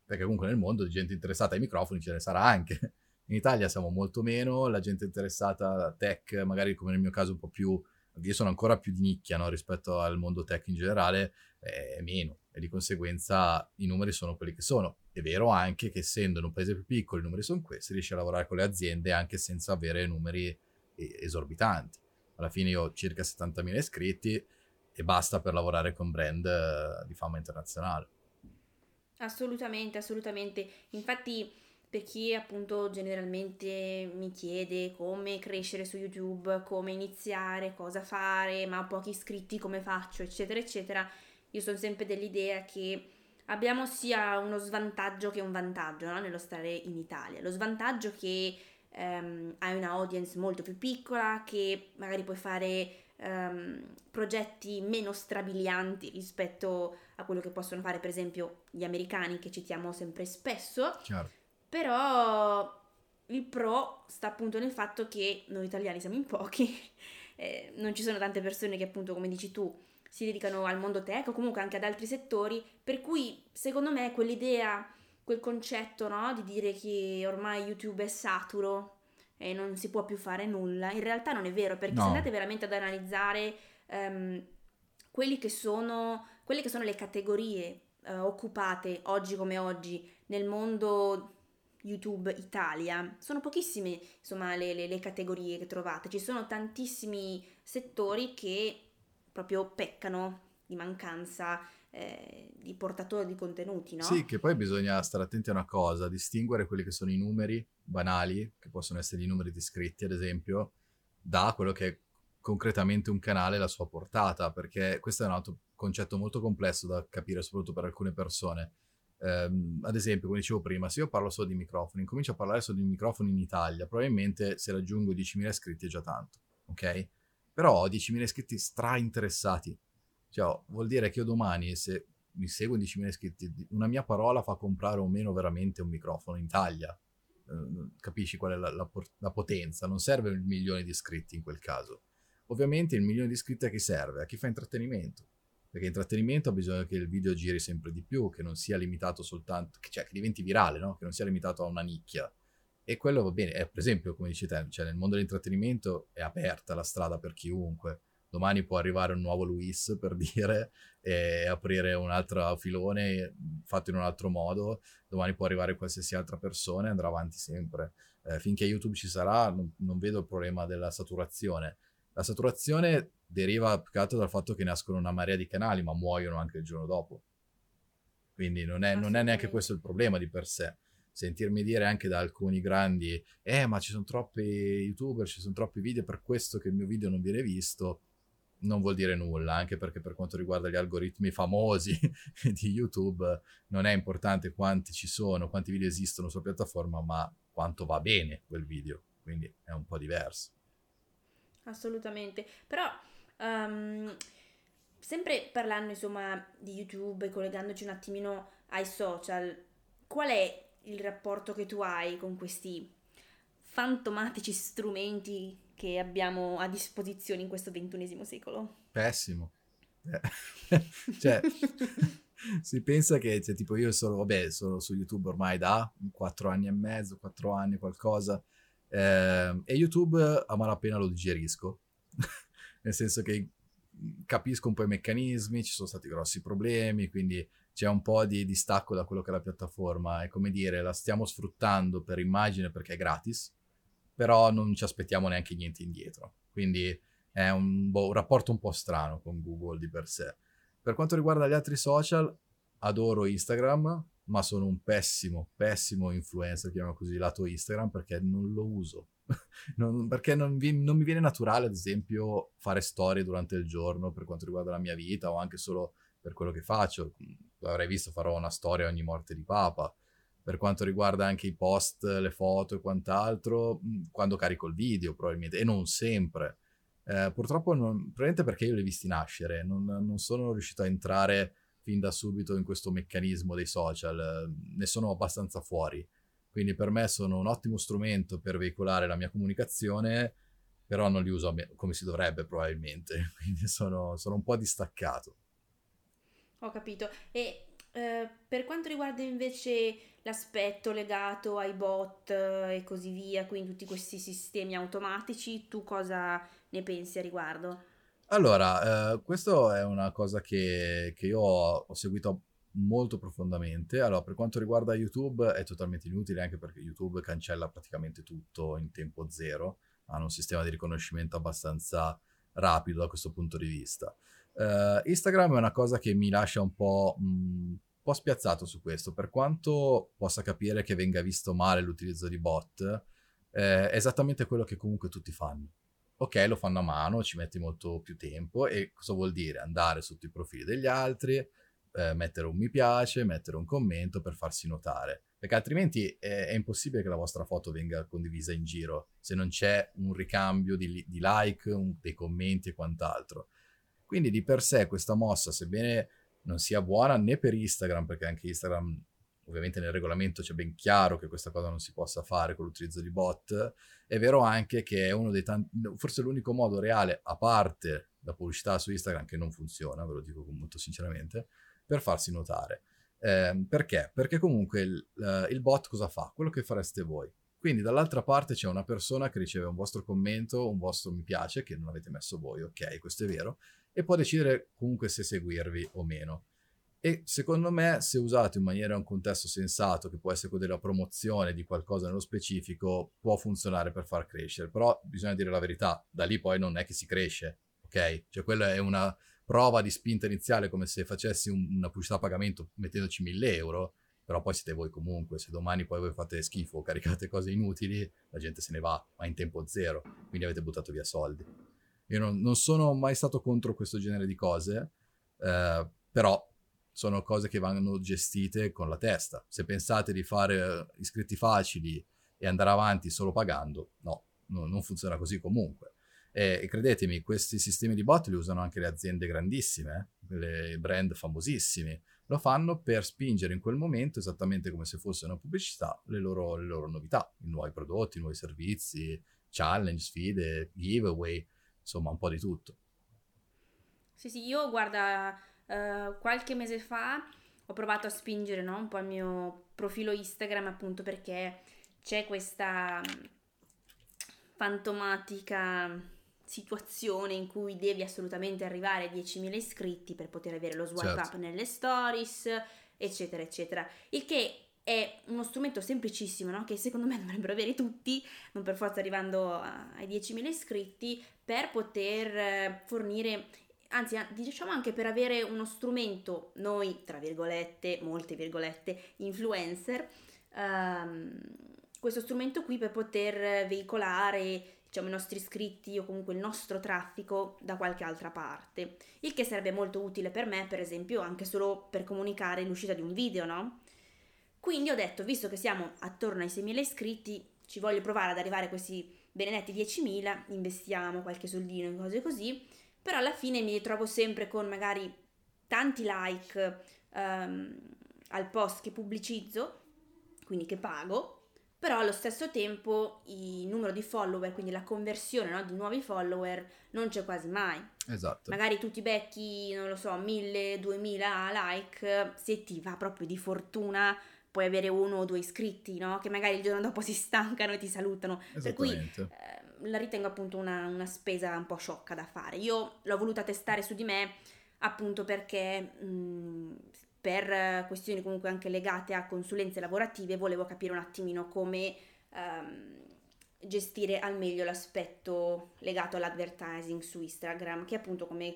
perché comunque nel mondo di gente interessata ai microfoni ce ne sarà anche. In Italia siamo molto meno, la gente interessata a tech, magari come nel mio caso un po' più io sono ancora più di nicchia no, rispetto al mondo tech in generale, è meno e di conseguenza i numeri sono quelli che sono. È vero anche che essendo in un paese più piccolo i numeri sono questi, riesci a lavorare con le aziende anche senza avere numeri esorbitanti. Alla fine io ho circa 70.000 iscritti e basta per lavorare con brand eh, di fama internazionale. Assolutamente, assolutamente. Infatti per chi appunto generalmente mi chiede come crescere su YouTube, come iniziare, cosa fare, ma ho pochi iscritti, come faccio, eccetera, eccetera, io sono sempre dell'idea che abbiamo sia uno svantaggio che un vantaggio no? nello stare in Italia. Lo svantaggio che ehm, hai una audience molto più piccola, che magari puoi fare ehm, progetti meno strabilianti rispetto a quello che possono fare per esempio gli americani che citiamo sempre spesso. Certo però il pro sta appunto nel fatto che noi italiani siamo in pochi, eh, non ci sono tante persone che appunto, come dici tu, si dedicano al mondo tech o comunque anche ad altri settori, per cui secondo me quell'idea, quel concetto no, di dire che ormai YouTube è saturo e non si può più fare nulla, in realtà non è vero, perché No. se andate veramente ad analizzare quelli che sono, quelle che sono le categorie eh, occupate oggi come oggi nel mondo YouTube Italia, sono pochissime insomma le, le- le categorie che trovate, ci sono tantissimi settori che proprio peccano di mancanza eh, di portatori di contenuti, no? Sì, che poi bisogna stare attenti a una cosa, distinguere quelli che sono i numeri banali, che possono essere i numeri di iscritti, ad esempio, da quello che è concretamente un canale e la sua portata, perché questo è un altro concetto molto complesso da capire, soprattutto per alcune persone. Ehm, ad esempio, come dicevo prima, se io parlo solo di microfoni, incomincio a parlare solo di microfoni in Italia, probabilmente se raggiungo 10.000 iscritti è già tanto, ok? Però ho 10.000 iscritti stra interessati. Cioè, vuol dire che io domani, se mi seguono 10.000 iscritti, una mia parola fa comprare o meno veramente un microfono in Italia. Eh, capisci qual è la, la la potenza? Non serve il milione di iscritti in quel caso. Ovviamente il milione di iscritti a chi serve? A chi fa intrattenimento. Perché intrattenimento ha bisogno che il video giri sempre di più, che non sia limitato soltanto, che- cioè che diventi virale, no? Che non sia limitato a una nicchia. E quello va bene, eh, per esempio, come dici te, cioè nel mondo dell'intrattenimento è aperta la strada per chiunque. Domani può arrivare un nuovo Luis, per dire, e aprire un altro filone fatto in un altro modo. Domani può arrivare qualsiasi altra persona e andrà avanti sempre. Eh, finché YouTube ci sarà, non, non vedo il problema della saturazione. La saturazione deriva più che altro dal fatto che nascono una marea di canali, ma muoiono anche il giorno dopo. Quindi non è, non è neanche questo il problema di per sé. Sentirmi dire anche da alcuni grandi, eh, ma ci sono troppi youtuber, ci sono troppi video, per questo che il mio video non viene visto, non vuol dire nulla, anche perché per quanto riguarda gli algoritmi famosi di YouTube, non è importante quanti ci sono, quanti video esistono sulla piattaforma, ma quanto va bene quel video. Quindi è un po' diverso. Assolutamente, però ehm, sempre parlando insomma di YouTube e collegandoci un attimino ai social, qual è il rapporto che tu hai con questi fantomatici strumenti che abbiamo a disposizione in questo ventunesimo secolo? Pessimo. Eh, cioè, si pensa che, cioè, tipo, io sono, vabbè, sono su YouTube ormai da 4 anni e mezzo, 4 anni, qualcosa, ehm, e YouTube a malapena lo digerisco, nel senso che capisco un po' i meccanismi, ci sono stati grossi problemi, quindi c'è un po' di distacco da quello che è la piattaforma, è come dire, la stiamo sfruttando per immagine perché è gratis, però non ci aspettiamo neanche niente indietro, quindi è un, boh, un rapporto un po' strano con Google di per sé. Per quanto riguarda gli altri social, adoro Instagram, ma sono un pessimo, pessimo influencer, chiamiamo così, lato Instagram, perché non lo uso. Non- perché non, vi- non mi viene naturale, ad esempio, fare storie durante il giorno per quanto riguarda la mia vita o anche solo per quello che faccio. Avrei visto, farò una storia ogni morte di papa. Per quanto riguarda anche i post, le foto e quant'altro, mh, quando carico il video probabilmente, e non sempre. Eh, purtroppo, non, probabilmente perché io li ho visti nascere, non, non sono riuscito a entrare fin da subito in questo meccanismo dei social, eh, ne sono abbastanza fuori. Quindi per me sono un ottimo strumento per veicolare la mia comunicazione, però non li uso come si dovrebbe probabilmente, quindi sono, sono un po' distaccato. Ho capito. E eh, per quanto riguarda invece l'aspetto legato ai bot eh, e così via, quindi tutti questi sistemi automatici, tu cosa ne pensi a riguardo? Allora, eh, questo è una cosa che, che io ho, ho seguito molto profondamente. Allora, per quanto riguarda YouTube è totalmente inutile anche perché YouTube cancella praticamente tutto in tempo zero, hanno un sistema di riconoscimento abbastanza rapido da questo punto di vista. Eh, Instagram è una cosa che mi lascia un po', mh, un po' spiazzato su questo, per quanto possa capire che venga visto male l'utilizzo di bot, eh, è esattamente quello che comunque tutti fanno ok, lo fanno a mano, ci metti molto più tempo e cosa vuol dire? Andare sotto i profili degli altri, eh, mettere un mi piace, mettere un commento per farsi notare, perché altrimenti è, è impossibile che la vostra foto venga condivisa in giro se non c'è un ricambio di, di like, un- dei commenti e quant'altro. Quindi di per sé questa mossa, sebbene non sia buona né per Instagram, perché anche Instagram ovviamente nel regolamento c'è ben chiaro che questa cosa non si possa fare con l'utilizzo di bot, è vero anche che è uno dei tanti, forse l'unico modo reale, a parte la pubblicità su Instagram che non funziona, ve lo dico molto sinceramente, per farsi notare. Eh, perché? Perché comunque il, uh, il bot cosa fa? Quello che fareste voi. Quindi dall'altra parte c'è una persona che riceve un vostro commento, un vostro mi piace che non avete messo voi, ok, questo è vero, e può decidere comunque se seguirvi o meno. E secondo me, se usato in maniera un contesto sensato, che può essere quello della promozione di qualcosa nello specifico, può funzionare per far crescere. Però bisogna dire la verità, da lì poi non è che si cresce, ok? Cioè quella è una prova di spinta iniziale, come se facessi un, una pubblicità a pagamento mettendoci 1000 euro, però poi siete voi comunque. Se domani poi voi fate schifo, caricate cose inutili, la gente se ne va, ma in tempo zero, quindi avete buttato via soldi. Io non, non sono mai stato contro questo genere di cose, eh, però sono cose che vanno gestite con la testa. Se pensate di fare iscritti facili e andare avanti solo pagando, no, no non funziona così comunque. E, e, credetemi, questi sistemi di bot li usano anche le aziende grandissime, le brand famosissimi. Lo fanno per spingere in quel momento, esattamente come se fosse una pubblicità, le loro, le loro novità, i nuovi prodotti, i nuovi servizi, challenge, sfide, giveaway, insomma un po' di tutto. Sì, sì, io guarda, uh, qualche mese fa ho provato a spingere no, un po' il mio profilo Instagram appunto perché c'è questa mm, fantomatica situazione in cui devi assolutamente arrivare a 10.000 iscritti per poter avere lo swipe certo. up nelle stories, eccetera, eccetera. Il che è uno strumento semplicissimo, no? che secondo me dovrebbero avere tutti, non per forza arrivando ai 10.000 iscritti, per poter eh, fornire anzi diciamo anche per avere uno strumento, noi tra virgolette, molte virgolette, influencer, um, questo strumento qui per poter veicolare diciamo i nostri iscritti o comunque il nostro traffico da qualche altra parte, il che sarebbe molto utile per me, per esempio, anche solo per comunicare l'uscita di un video, no? Quindi ho detto, visto che siamo attorno ai 6.000 iscritti, ci voglio provare ad arrivare a questi benedetti 10.000, investiamo qualche soldino in cose così, però alla fine mi ritrovo sempre con magari tanti like um, al post che pubblicizzo, quindi che pago, però allo stesso tempo il numero di follower, quindi la conversione no, di nuovi follower, non c'è quasi mai. Esatto. Magari tu ti becchi, non lo so, 1000, 2000 like, se ti va proprio di fortuna puoi avere uno o due iscritti, no? Che magari il giorno dopo si stancano e ti salutano. Per cui eh, la ritengo appunto una, una, spesa un po' sciocca da fare. Io l'ho voluta testare su di me appunto perché mh, per questioni comunque anche legate a consulenze lavorative volevo capire un attimino come um, gestire al meglio l'aspetto legato all'advertising su Instagram, che appunto come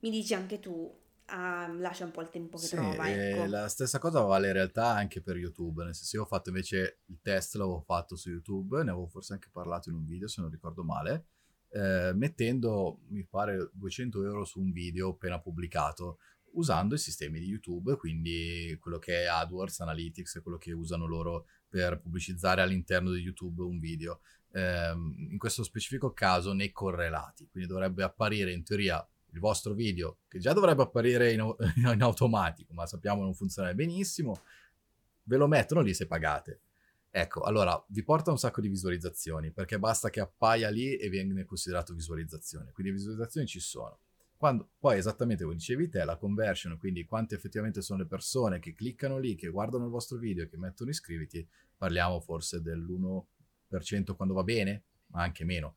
mi dici anche tu uh, lascia un po' il tempo che sì, trova. Ecco. La stessa cosa vale in realtà anche per YouTube, nel senso io ho fatto invece il test, l'avevo fatto su YouTube, ne avevo forse anche parlato in un video se non ricordo male, eh, mettendo mi pare 200 euro su un video appena pubblicato usando i sistemi di YouTube, quindi quello che è AdWords, Analytics, quello che usano loro per pubblicizzare all'interno di YouTube un video. Eh, in questo specifico caso nei correlati, quindi dovrebbe apparire in teoria il vostro video, che già dovrebbe apparire in, in automatico, ma sappiamo non funziona benissimo, ve lo mettono lì se pagate. Ecco, allora vi porta un sacco di visualizzazioni, perché basta che appaia lì e viene considerato visualizzazione. Quindi visualizzazioni ci sono quando, poi esattamente come dicevi te, la conversion, quindi quante effettivamente sono le persone che cliccano lì, che guardano il vostro video e che mettono iscriviti, parliamo forse dell'1% quando va bene, ma anche meno.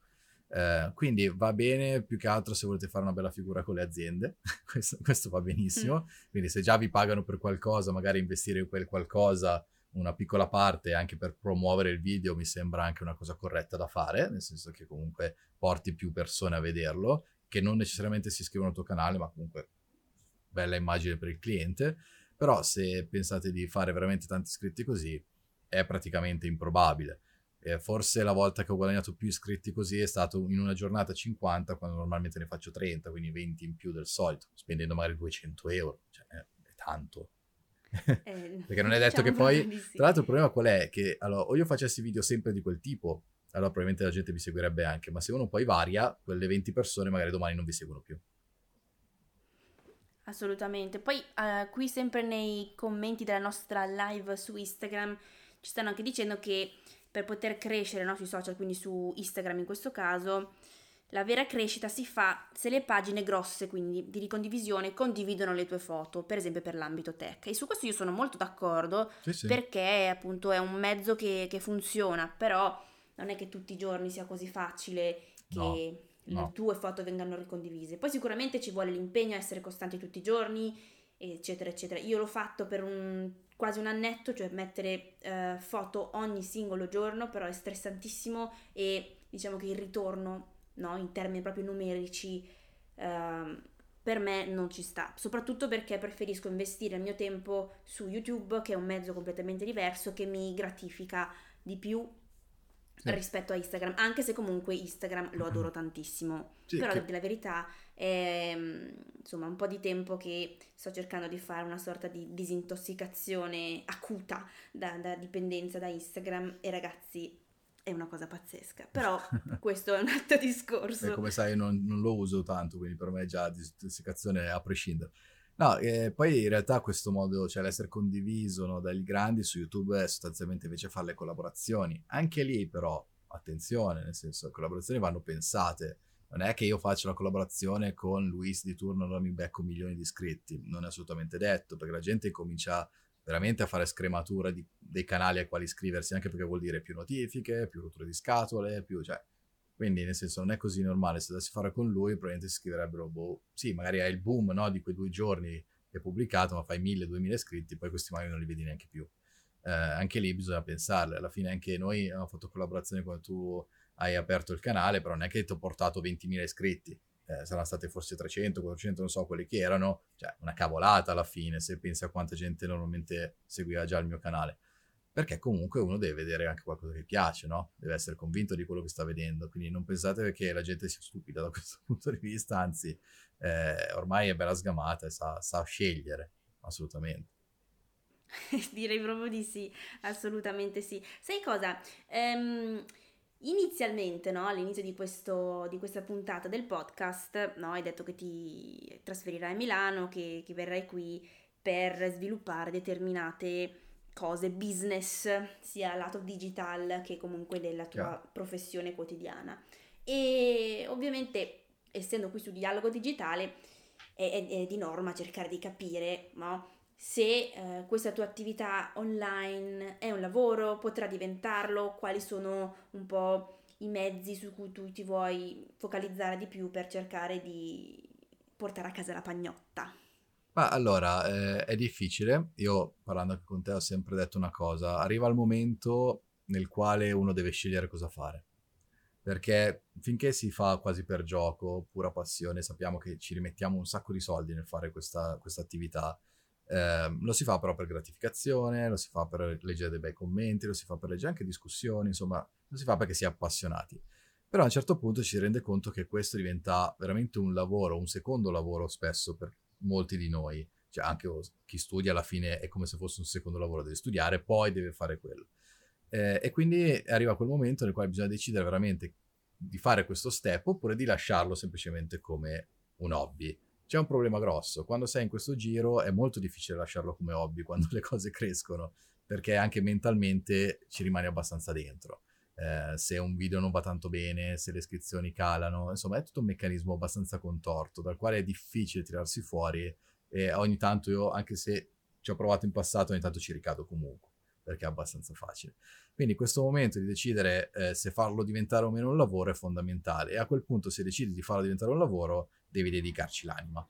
Eh, quindi va bene più che altro se volete fare una bella figura con le aziende, questo, questo, va benissimo. Mm. Quindi se già vi pagano per qualcosa, magari investire in quel qualcosa una piccola parte anche per promuovere il video mi sembra anche una cosa corretta da fare, nel senso che comunque porti più persone a vederlo che non necessariamente si iscrivono al tuo canale, ma comunque bella immagine per il cliente. Però se pensate di fare veramente tanti iscritti così, è praticamente improbabile. E forse la volta che ho guadagnato più iscritti così è stato in una giornata 50, quando normalmente ne faccio 30, quindi 20 in più del solito, spendendo magari 200 euro. Cioè, è, è tanto. Eh, Perché non è detto diciamo che poi... Sì. Tra l'altro il problema qual è? Che allora, o io facessi video sempre di quel tipo, allora probabilmente la gente vi seguirebbe anche, ma se uno poi varia, quelle 20 persone magari domani non vi seguono più. Assolutamente. Poi uh, qui sempre nei commenti della nostra live su Instagram ci stanno anche dicendo che per poter crescere no, sui social, quindi su Instagram in questo caso, la vera crescita si fa se le pagine grosse, quindi di ricondivisione, condividono le tue foto, per esempio per l'ambito tech. E su questo io sono molto d'accordo sì, sì. perché appunto è un mezzo che, che, funziona, però non è che tutti i giorni sia così facile che no, le no. tue foto vengano ricondivise. Poi sicuramente ci vuole l'impegno a essere costanti tutti i giorni, eccetera, eccetera. Io l'ho fatto per un, quasi un annetto, cioè mettere uh, foto ogni singolo giorno, però è stressantissimo e diciamo che il ritorno no? in termini proprio numerici, uh, per me non ci sta, soprattutto perché preferisco investire il mio tempo su YouTube, che è un mezzo completamente diverso, che mi gratifica di più sì. rispetto a Instagram, anche se comunque Instagram lo adoro tantissimo. Sì, Però che... la verità è insomma un po' di tempo che sto cercando di fare una sorta di disintossicazione acuta da, da dipendenza da Instagram e ragazzi è una cosa pazzesca, però questo è un altro discorso. E come sai non, non, lo uso tanto, quindi per me è già disintossicazione a prescindere. No, eh, poi in realtà questo modo, cioè l'essere condiviso no, dagli grandi su YouTube è sostanzialmente invece fare le collaborazioni. Anche lì però, attenzione, nel senso, le collaborazioni vanno pensate. Non è che io faccio una collaborazione con Luis di turno e non mi becco milioni di iscritti, non è assolutamente detto, perché la gente comincia veramente a fare scrematura di, dei canali ai quali iscriversi, anche perché vuol dire più notifiche, più rotture di scatole, più, cioè, quindi nel senso non è così normale, se dovessi fare con lui probabilmente si scriverebbero, boh, sì, magari hai il boom, no, di quei due giorni che hai pubblicato, ma fai 1000-2000 iscritti, poi questi magari non li vedi neanche più. Eh, anche lì bisogna pensarle, alla fine anche noi abbiamo fatto collaborazione quando tu hai aperto il canale, però non è che ti ho portato 20.000 iscritti, eh, saranno state forse 300, 400, non so quelli che erano, cioè una cavolata alla fine se pensi a quanta gente normalmente seguiva già il mio canale. Perché comunque uno deve vedere anche qualcosa che piace, no? Deve essere convinto di quello che sta vedendo. Quindi non pensate che la gente sia stupida da questo punto di vista, anzi, eh, ormai è bella sgamata e sa, sa scegliere, assolutamente. Direi proprio di sì, assolutamente sì. Sai cosa? Um, Inizialmente, no, all'inizio di, questo, di, questa puntata del podcast, no, hai detto che ti trasferirai a Milano, che, che verrai qui per sviluppare determinate cose, business, sia lato digital che comunque della tua yeah. professione quotidiana. E ovviamente, essendo qui su Dialogo Digitale, è, è, è di norma cercare di capire no, se eh, questa tua attività online è un lavoro, potrà diventarlo, quali sono un po' i mezzi su cui tu ti vuoi focalizzare di più per cercare di portare a casa la pagnotta. Ma allora, eh, è difficile. Io parlando anche con te ho sempre detto una cosa. Arriva il momento nel quale uno deve scegliere cosa fare. Perché finché si fa quasi per gioco, pura passione, sappiamo che ci rimettiamo un sacco di soldi nel fare questa, questa attività eh, lo si fa però per gratificazione, lo si fa per leggere dei bei commenti, lo si fa per leggere anche discussioni, insomma, lo si fa perché si è appassionati. Però a un certo punto ci si rende conto che questo diventa veramente un lavoro, un secondo lavoro spesso per molti di noi. Cioè anche chi studia alla fine è come se fosse un secondo lavoro, deve studiare, poi deve fare quello. Eh, e quindi arriva quel momento nel quale bisogna decidere veramente di fare questo step oppure di lasciarlo semplicemente come un hobby c'è un problema grosso. Quando sei in questo giro è molto difficile lasciarlo come hobby quando le cose crescono, perché anche mentalmente ci rimani abbastanza dentro. Eh, se un video non va tanto bene, se le iscrizioni calano, insomma è tutto un meccanismo abbastanza contorto dal quale è difficile tirarsi fuori e ogni tanto io, anche se ci ho provato in passato, ogni tanto ci ricado comunque perché è abbastanza facile. Quindi questo momento di decidere eh, se farlo diventare o meno un lavoro è fondamentale e a quel punto se decidi di farlo diventare un lavoro devi dedicarci l'anima,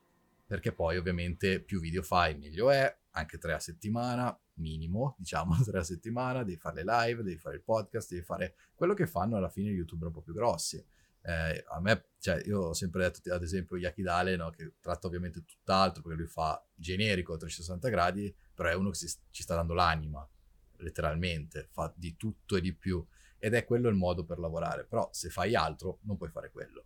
perché poi ovviamente più video fai meglio è, anche tre a settimana, minimo, diciamo tre a settimana, devi fare le live, devi fare il podcast, devi fare quello che fanno alla fine youtuber un po' più grossi. Eh, a me, cioè, io ho sempre detto, ad esempio, Yakidale, no, che tratta ovviamente tutt'altro, perché lui fa generico a 360 gradi, però è uno che si, ci sta dando l'anima, letteralmente, fa di tutto e di più, ed è quello il modo per lavorare, però se fai altro non puoi fare quello.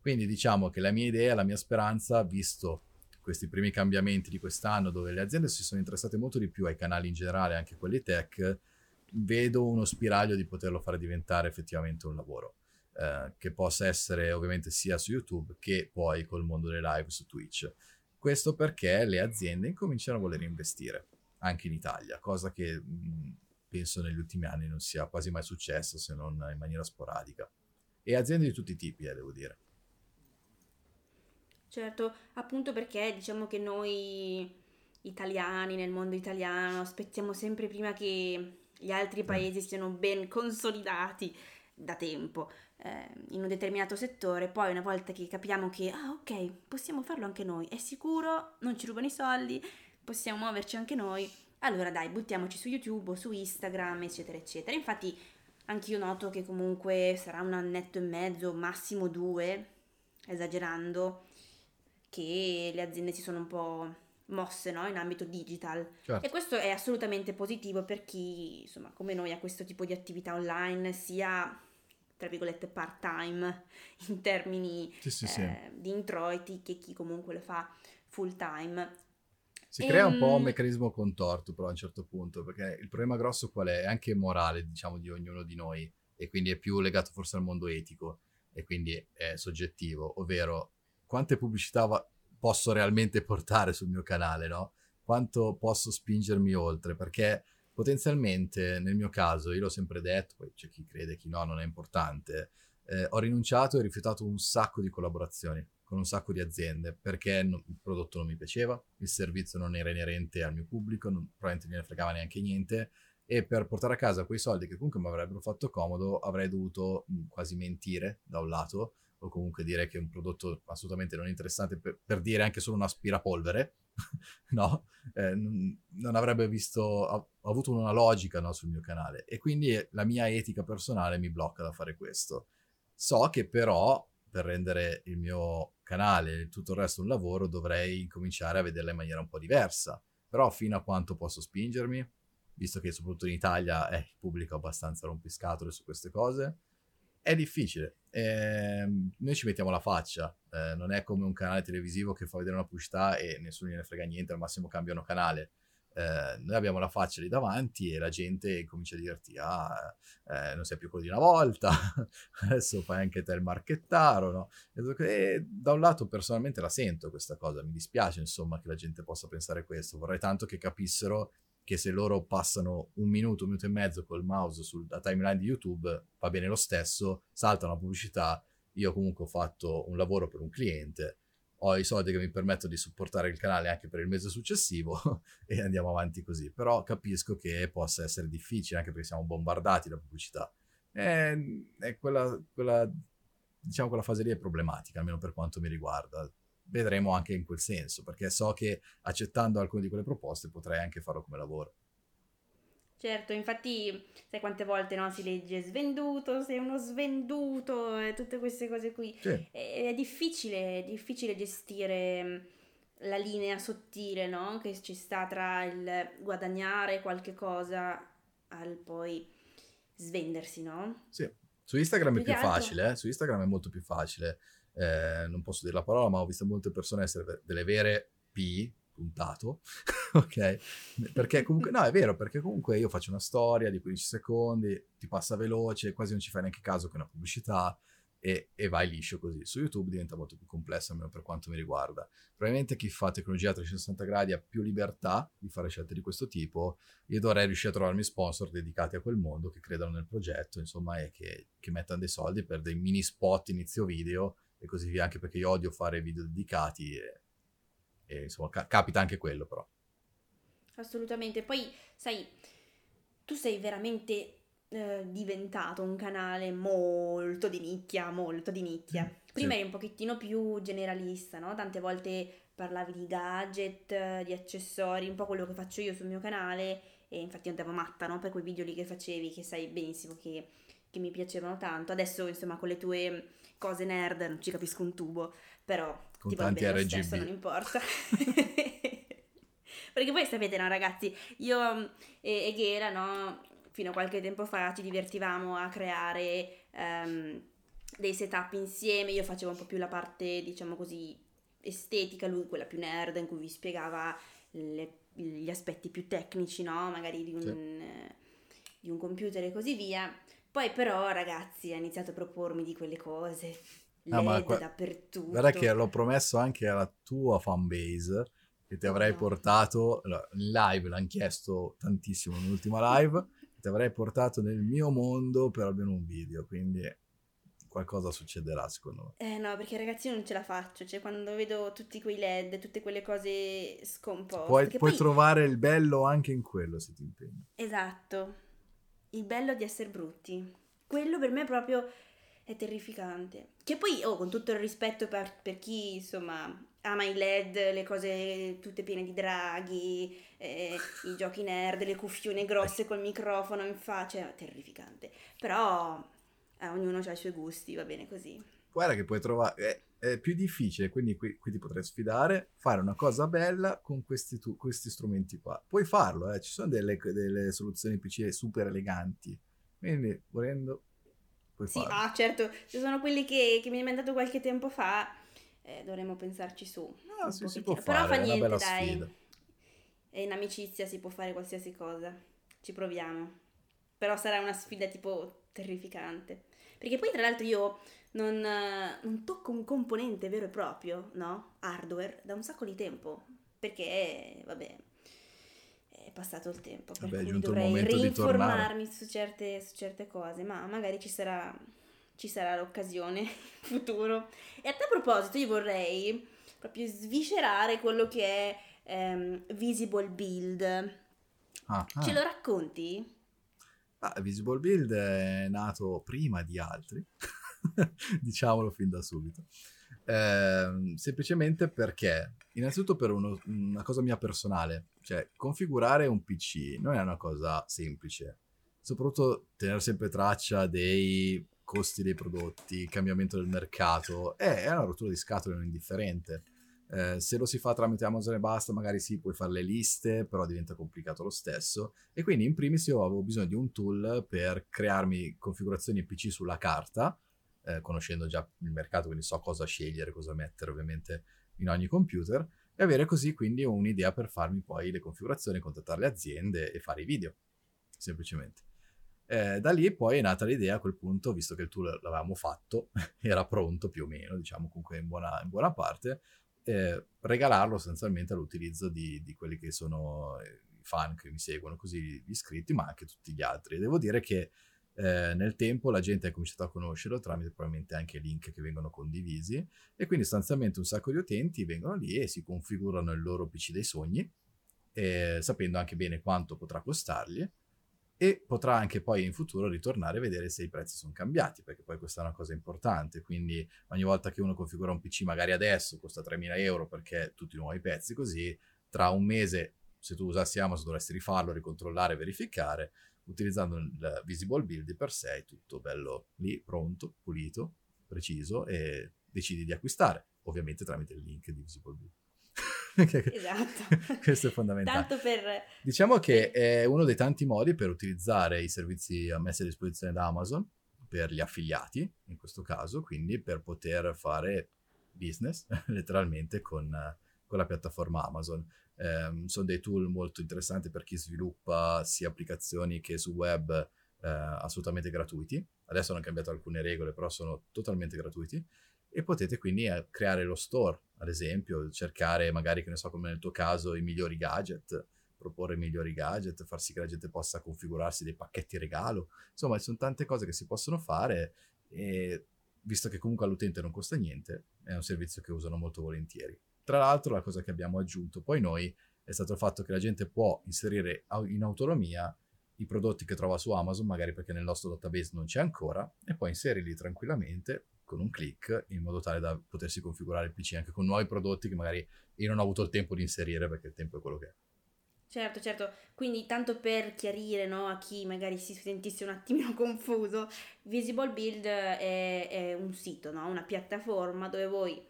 Quindi diciamo che la mia idea, la mia speranza, visto questi primi cambiamenti di quest'anno dove le aziende si sono interessate molto di più ai canali in generale, anche quelli tech, vedo uno spiraglio di poterlo fare diventare effettivamente un lavoro. Eh, che possa essere ovviamente sia su YouTube che poi col mondo delle live su Twitch. Questo perché le aziende incominciano a voler investire anche in Italia, cosa che mh, penso negli ultimi anni non sia quasi mai successo se non in maniera sporadica. E aziende di tutti i tipi, eh, devo dire. Certo, appunto perché diciamo che noi italiani nel mondo italiano aspettiamo sempre prima che gli altri paesi siano ben consolidati da tempo eh, in un determinato settore, poi una volta che capiamo che, ah ok, possiamo farlo anche noi, è sicuro, non ci rubano i soldi, possiamo muoverci anche noi, allora dai, buttiamoci su YouTube o su Instagram, eccetera, eccetera. Infatti anch'io noto che comunque sarà un annetto e mezzo, massimo due, esagerando, che le aziende si sono un po' mosse no? in ambito digital. Certo. E questo è assolutamente positivo per chi, insomma, come noi ha questo tipo di attività online, sia tra virgolette part time in termini Sì, sì, eh, sì. di introiti che chi comunque lo fa full time. Si crea un po' un Ehm, meccanismo contorto però a un certo punto, perché il problema grosso qual è? È anche morale, diciamo, di ognuno di noi e quindi è più legato forse al mondo etico e quindi è soggettivo, ovvero quante pubblicità va- posso realmente portare sul mio canale, no? Quanto posso spingermi oltre, perché potenzialmente nel mio caso, io l'ho sempre detto, poi c'è chi crede, chi no, non è importante, eh, ho rinunciato e rifiutato un sacco di collaborazioni con un sacco di aziende perché non- il prodotto non mi piaceva, il servizio non era inerente al mio pubblico, non, probabilmente non ne fregava neanche niente e per portare a casa quei soldi che comunque mi avrebbero fatto comodo avrei dovuto mh, quasi mentire da un lato o comunque dire che è un prodotto assolutamente non interessante per, per dire anche solo un aspirapolvere, no? Eh, non, avrebbe visto, ha, ha avuto una logica no, sul mio canale e quindi la mia etica personale mi blocca da fare questo. So che però per rendere il mio canale e tutto il resto un lavoro dovrei incominciare a vederla in maniera un po' diversa. Però fino a quanto posso spingermi, visto che soprattutto in Italia è il pubblico abbastanza rompiscatole su queste cose, è difficile. Ehm, noi ci mettiamo la faccia, eh, non è come un canale televisivo che fa vedere una pubblicità e nessuno gliene frega niente, al massimo cambiano canale. Eh, noi abbiamo la faccia lì davanti e la gente comincia a dirti ah, eh, non sei più quello di una volta adesso fai anche te il marchettaro no? e da un lato personalmente la sento questa cosa mi dispiace insomma che la gente possa pensare questo vorrei tanto che capissero che se loro passano un minuto, un minuto e mezzo col mouse sulla timeline di YouTube va bene lo stesso, salta una pubblicità io comunque ho fatto un lavoro per un cliente ho i soldi che mi permettono di supportare il canale anche per il mese successivo e andiamo avanti così. Però capisco che possa essere difficile anche perché siamo bombardati da pubblicità. E, è quella, quella, diciamo, quella fase lì è problematica, almeno per quanto mi riguarda. Vedremo anche in quel senso, perché so che accettando alcune di quelle proposte potrei anche farlo come lavoro. Certo, infatti, sai quante volte no, si legge svenduto, sei uno svenduto e tutte queste cose qui. Sì, E- È difficile, è difficile gestire mh, la linea sottile, no? Che ci sta tra il guadagnare qualche cosa al poi svendersi, no? sì. Su Instagram è Più altro- facile, eh? su Instagram è molto più facile. Eh, non posso dire la parola, ma ho visto molte persone essere delle vere P, puntato, ok? Perché comunque, no, è vero, perché comunque io faccio una storia di 15 secondi, ti passa veloce, quasi non ci fai neanche caso che è una pubblicità e, e vai liscio così. Su YouTube diventa molto più complesso, almeno per quanto mi riguarda. Probabilmente chi fa tecnologia a 360 gradi ha più libertà di fare scelte di questo tipo. Io dovrei riuscire a trovarmi sponsor dedicati a quel mondo che credano nel progetto, insomma, e che, che mettano dei soldi per dei mini spot inizio video e così via, anche perché io odio fare video dedicati e, e, insomma ca- capita anche quello però. Assolutamente. Poi, sai, tu sei veramente eh, diventato un canale molto di nicchia, molto di nicchia. Prima Sì. eri un pochettino più generalista, no? Tante volte parlavi di gadget, di accessori, un po' quello che faccio io sul mio canale e infatti andavo matta, no? Per quei video lì che facevi, che sai benissimo che, che mi piacevano tanto. Adesso, insomma, con le tue cose nerd non ci capisco un tubo, però Con ti tanti RGB. stesso, non importa. Perché poi sapete, no, ragazzi, io mm, e, e Ghera, no, fino a qualche tempo fa ci divertivamo a creare ehm, dei setup insieme. Io facevo un po' più la parte, diciamo così, estetica, lui quella più nerd, in cui vi spiegava le- gli aspetti più tecnici, no? Magari di un, Sì. eh, di un computer e così via. Poi però, ragazzi, ha iniziato a propormi di quelle cose Ah, LED qua- dappertutto. Guarda che l'ho promesso anche alla tua fanbase che ti avrei no. portato, in live l'hanno chiesto tantissimo nell'ultima live, ti avrei portato nel mio mondo per almeno un video, quindi qualcosa succederà secondo me. Eh no, perché ragazzi io non ce la faccio, cioè quando vedo tutti quei LED, tutte quelle cose scomposte. Puoi, puoi poi- trovare il bello anche in quello se ti impegni. Esatto, il bello di essere brutti. Quello per me proprio è terrificante. Che poi, oh, con tutto il rispetto per, per chi, insomma, ama i LED, le cose tutte piene di draghi, eh, i giochi nerd, le cuffione grosse col microfono in faccia, terrificante. Però eh, ognuno ha i suoi gusti, va bene così. Guarda che puoi trovare, è, è più difficile, quindi qui, qui ti potrei sfidare, fare una cosa bella con questi, tu- questi strumenti qua. Puoi farlo, eh, ci sono delle, delle soluzioni PC super eleganti, quindi volendo puoi Sì, farlo. ah, certo, ci sono quelli che, che mi hai mandato qualche tempo fa, eh, dovremmo pensarci su. No, un sì, si può Però fare, fa è una niente, dai. sfida. E in amicizia si può fare qualsiasi cosa. Ci proviamo. Però sarà una sfida tipo terrificante. Perché poi tra l'altro io non, non tocco un componente vero e proprio, no? Hardware, da un sacco di tempo. Perché, vabbè, è passato il tempo. Per è cui dovrei rinformarmi su certe, su certe cose. Ma magari ci sarà, ci sarà l'occasione in futuro. E a tal proposito io vorrei proprio sviscerare quello che è ehm, Visible Build. Ah, ah. Ce lo racconti? Ah, Visible Build è nato prima di altri, diciamolo fin da subito. Ehm, semplicemente perché, innanzitutto per uno- una cosa mia personale, cioè configurare un PC non è una cosa semplice, soprattutto tenere sempre traccia dei costi dei prodotti, il cambiamento del mercato, è, è una rottura di scatole non indifferente. Eh, se lo si fa tramite Amazon e basta, magari sì, puoi fare le liste, però diventa complicato lo stesso. E quindi in primis io avevo bisogno di un tool per crearmi configurazioni PC sulla carta, eh, conoscendo già il mercato, quindi so cosa scegliere, cosa mettere ovviamente in ogni computer, e avere così quindi un'idea per farmi poi le configurazioni, contattare le aziende e fare i video, semplicemente. Eh, da lì poi è nata l'idea a quel punto, visto che il tool l'avevamo fatto, era pronto più o meno, diciamo comunque in buona, in buona parte, eh, regalarlo sostanzialmente all'utilizzo di, di quelli che sono eh, i fan che mi seguono, così gli iscritti, ma anche tutti gli altri. Devo dire che eh, nel tempo la gente ha cominciato a conoscerlo tramite probabilmente anche link che vengono condivisi e quindi sostanzialmente un sacco di utenti vengono lì e si configurano il loro PC dei sogni, eh, sapendo anche bene quanto potrà costargli e potrà anche poi in futuro ritornare a vedere se i prezzi sono cambiati, perché poi questa è una cosa importante, quindi ogni volta che uno configura un PC magari adesso costa 3.000 euro perché tutti i nuovi pezzi così, tra un mese se tu usassi Amazon dovresti rifarlo, ricontrollare, verificare, utilizzando il Visible Build per sé è tutto bello lì, pronto, pulito, preciso e decidi di acquistare, ovviamente tramite il link di Visible Build. Esatto. Questo è fondamentale. Tanto per... Diciamo che è uno dei tanti modi per utilizzare i servizi messi a disposizione da Amazon per gli affiliati, in questo caso, quindi per poter fare business letteralmente con, con la piattaforma Amazon. Eh, sono dei tool molto interessanti per chi sviluppa sia applicazioni che su web eh, assolutamente gratuiti. Adesso hanno cambiato alcune regole, però sono totalmente gratuiti. E potete quindi eh, creare lo store, ad esempio, cercare magari, che ne so, come nel tuo caso, i migliori gadget, proporre i migliori gadget, far sì che la gente possa configurarsi dei pacchetti regalo. Insomma, ci sono tante cose che si possono fare e visto che comunque all'utente non costa niente, è un servizio che usano molto volentieri. Tra l'altro, la cosa che abbiamo aggiunto poi noi è stato il fatto che la gente può inserire in autonomia i prodotti che trova su Amazon, magari perché nel nostro database non c'è ancora, e poi inserirli tranquillamente con un click in modo tale da potersi configurare il PC anche con nuovi prodotti che magari io non ho avuto il tempo di inserire perché il tempo è quello che è. Certo, certo. Quindi tanto per chiarire no, a chi magari si sentisse un attimino confuso, Visible Build è, è un sito, no? una piattaforma dove voi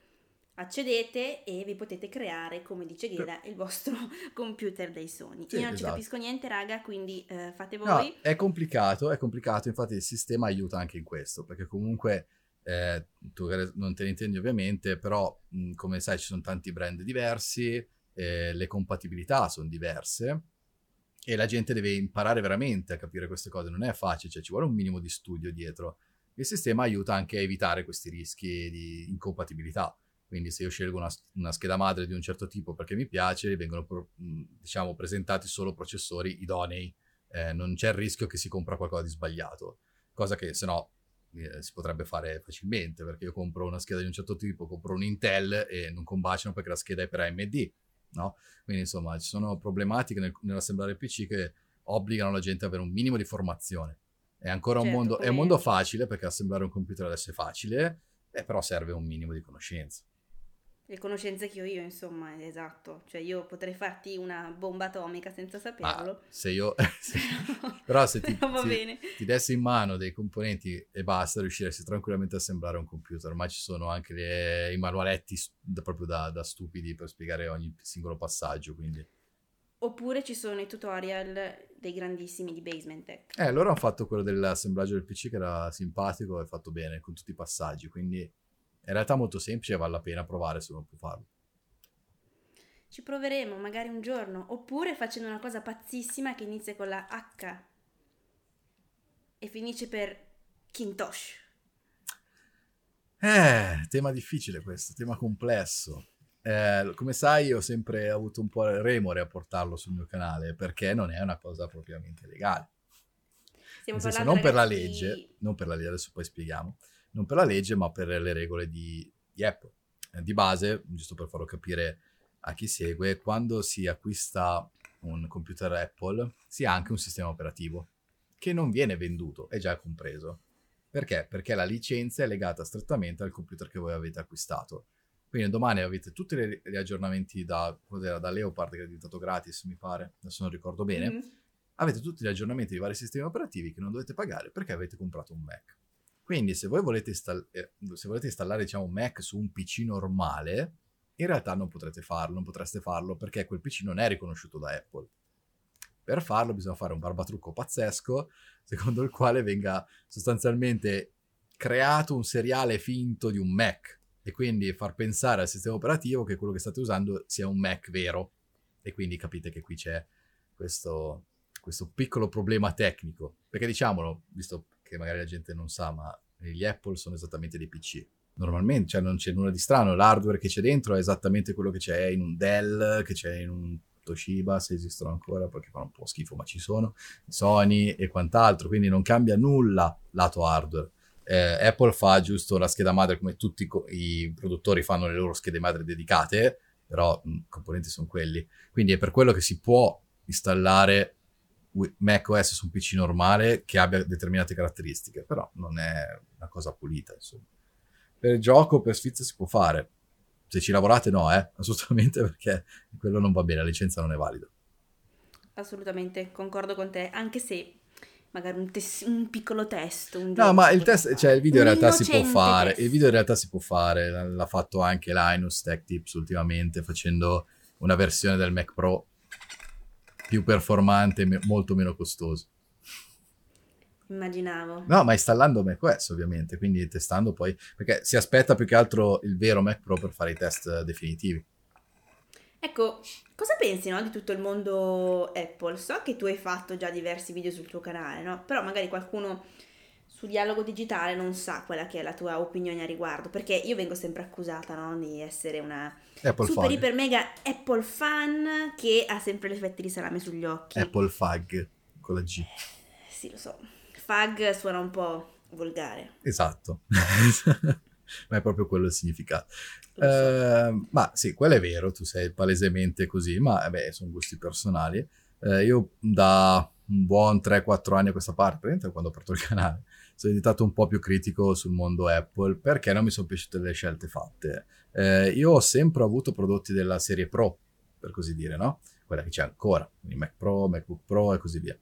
accedete e vi potete creare, come dice Ghela, il vostro computer dei sogni. Sì, Io non esatto. ci capisco niente, raga, quindi eh, fate No, voi. è complicato, è complicato, infatti il sistema aiuta anche in questo, perché comunque eh, tu non te ne intendi ovviamente, però mh, come sai ci sono tanti brand diversi, eh, le compatibilità sono diverse e la gente deve imparare veramente a capire queste cose, non è facile, cioè ci vuole un minimo di studio dietro. Il sistema aiuta anche a evitare questi rischi di incompatibilità. Quindi se io scelgo una, una scheda madre di un certo tipo perché mi piace, vengono pro, diciamo, presentati solo processori idonei. Eh, non c'è il rischio che si compra qualcosa di sbagliato, cosa che se no eh, si potrebbe fare facilmente perché io compro una scheda di un certo tipo, compro un Intel e non combaciano perché la scheda è per AMD. No? Quindi insomma ci sono problematiche nel, nell'assemblare PC che obbligano la gente ad avere un minimo di formazione. È ancora certo, un, mondo, è un mondo facile perché assemblare un computer adesso è facile, eh, però serve un minimo di conoscenza. Le conoscenze che ho io, insomma, esatto. Cioè io potrei farti una bomba atomica senza saperlo. Ah, se io... se, però se ti, se ti, dessi in mano dei componenti e basta, riusciresti tranquillamente a assemblare un computer. Ma ci sono anche le, i manualetti da, proprio da, da, stupidi per spiegare ogni singolo passaggio, quindi... Oppure ci sono i tutorial dei grandissimi di Basement Tech. Eh, loro hanno fatto quello dell'assemblaggio del PC che era simpatico e fatto bene con tutti i passaggi, quindi in realtà molto semplice e vale la pena provare se uno può farlo. Ci proveremo magari un giorno, oppure facendo una cosa pazzissima che inizia con la H e finisce per Kintosh. Eh, tema difficile questo, tema complesso. Eh, come sai, ho sempre avuto un po' remore a portarlo sul mio canale perché non è una cosa propriamente legale. Stiamo senso, non per la legge, non per la legge, adesso poi spieghiamo, non per la legge, ma per le regole di, di Apple. Eh, di base, giusto per farlo capire a chi segue, quando si acquista un computer Apple, si ha anche un sistema operativo che non viene venduto, è già compreso. Perché? Perché la licenza è legata strettamente al computer che voi avete acquistato. Quindi domani avete tutti gli aggiornamenti da, da, Leopard che è diventato gratis, mi pare, adesso non ricordo bene. Mm-hmm. Avete tutti gli aggiornamenti di vari sistemi operativi che non dovete pagare perché avete comprato un Mac. Quindi se voi volete, install- eh, se volete installare diciamo, un Mac su un PC normale, in realtà non potrete farlo, non potreste farlo perché quel PC non è riconosciuto da Apple. Per farlo bisogna fare un barbatrucco pazzesco, secondo il quale venga sostanzialmente creato un seriale finto di un Mac e quindi far pensare al sistema operativo che quello che state usando sia un Mac vero. E quindi capite che qui c'è questo, questo piccolo problema tecnico. Perché diciamolo, visto che magari la gente non sa, ma gli Apple sono esattamente dei PC. Normalmente, cioè non c'è nulla di strano, l'hardware che c'è dentro è esattamente quello che c'è in un Dell, che c'è in un Toshiba, se esistono ancora, perché fanno un po' schifo, ma ci sono, Sony e quant'altro, quindi non cambia nulla lato hardware eh, Apple fa giusto la scheda madre come tutti co- i produttori fanno le loro schede madre dedicate, però i componenti sono quelli. Quindi è per quello che si può installare macOS su un PC normale che abbia determinate caratteristiche, però non è una cosa pulita, insomma. Per il gioco, per sfizia si può fare. Se ci lavorate no, eh, assolutamente, perché quello non va bene, la licenza non è valida. Assolutamente, concordo con te, anche se magari un, tes- un piccolo testo. Un no, ma il test, cioè il video in realtà si può fare. Test. Il video in realtà si può fare. L'ha fatto anche Linus Tech Tips ultimamente facendo una versione del Mac Pro più performante e molto meno costoso. Immaginavo. No, ma installando macOS ovviamente, quindi testando poi, perché si aspetta più che altro il vero Mac Pro per fare i test definitivi. Ecco, cosa pensi no, di tutto il mondo Apple? So che tu hai fatto già diversi video sul tuo canale, no? Però magari qualcuno su dialogo digitale non sa quella che è la tua opinione a riguardo, perché io vengo sempre accusata no, di essere una Apple super fan. iper mega Apple fan che ha sempre le fette di salame sugli occhi. Apple fag con la G. Sì, lo so. Fag suona un po' volgare. Esatto. ma è proprio quello il significato. Eh, ma sì, quello è vero, tu sei palesemente così, ma beh, sono gusti personali. Eh, io da un buon 3-4 anni a questa parte, quando ho aperto il canale, sono diventato un po' più critico sul mondo Apple perché non mi sono piaciute le scelte fatte. Eh, io ho sempre avuto prodotti della serie Pro, per così dire, no? Quella che c'è ancora, quindi Mac Pro, MacBook Pro e così via.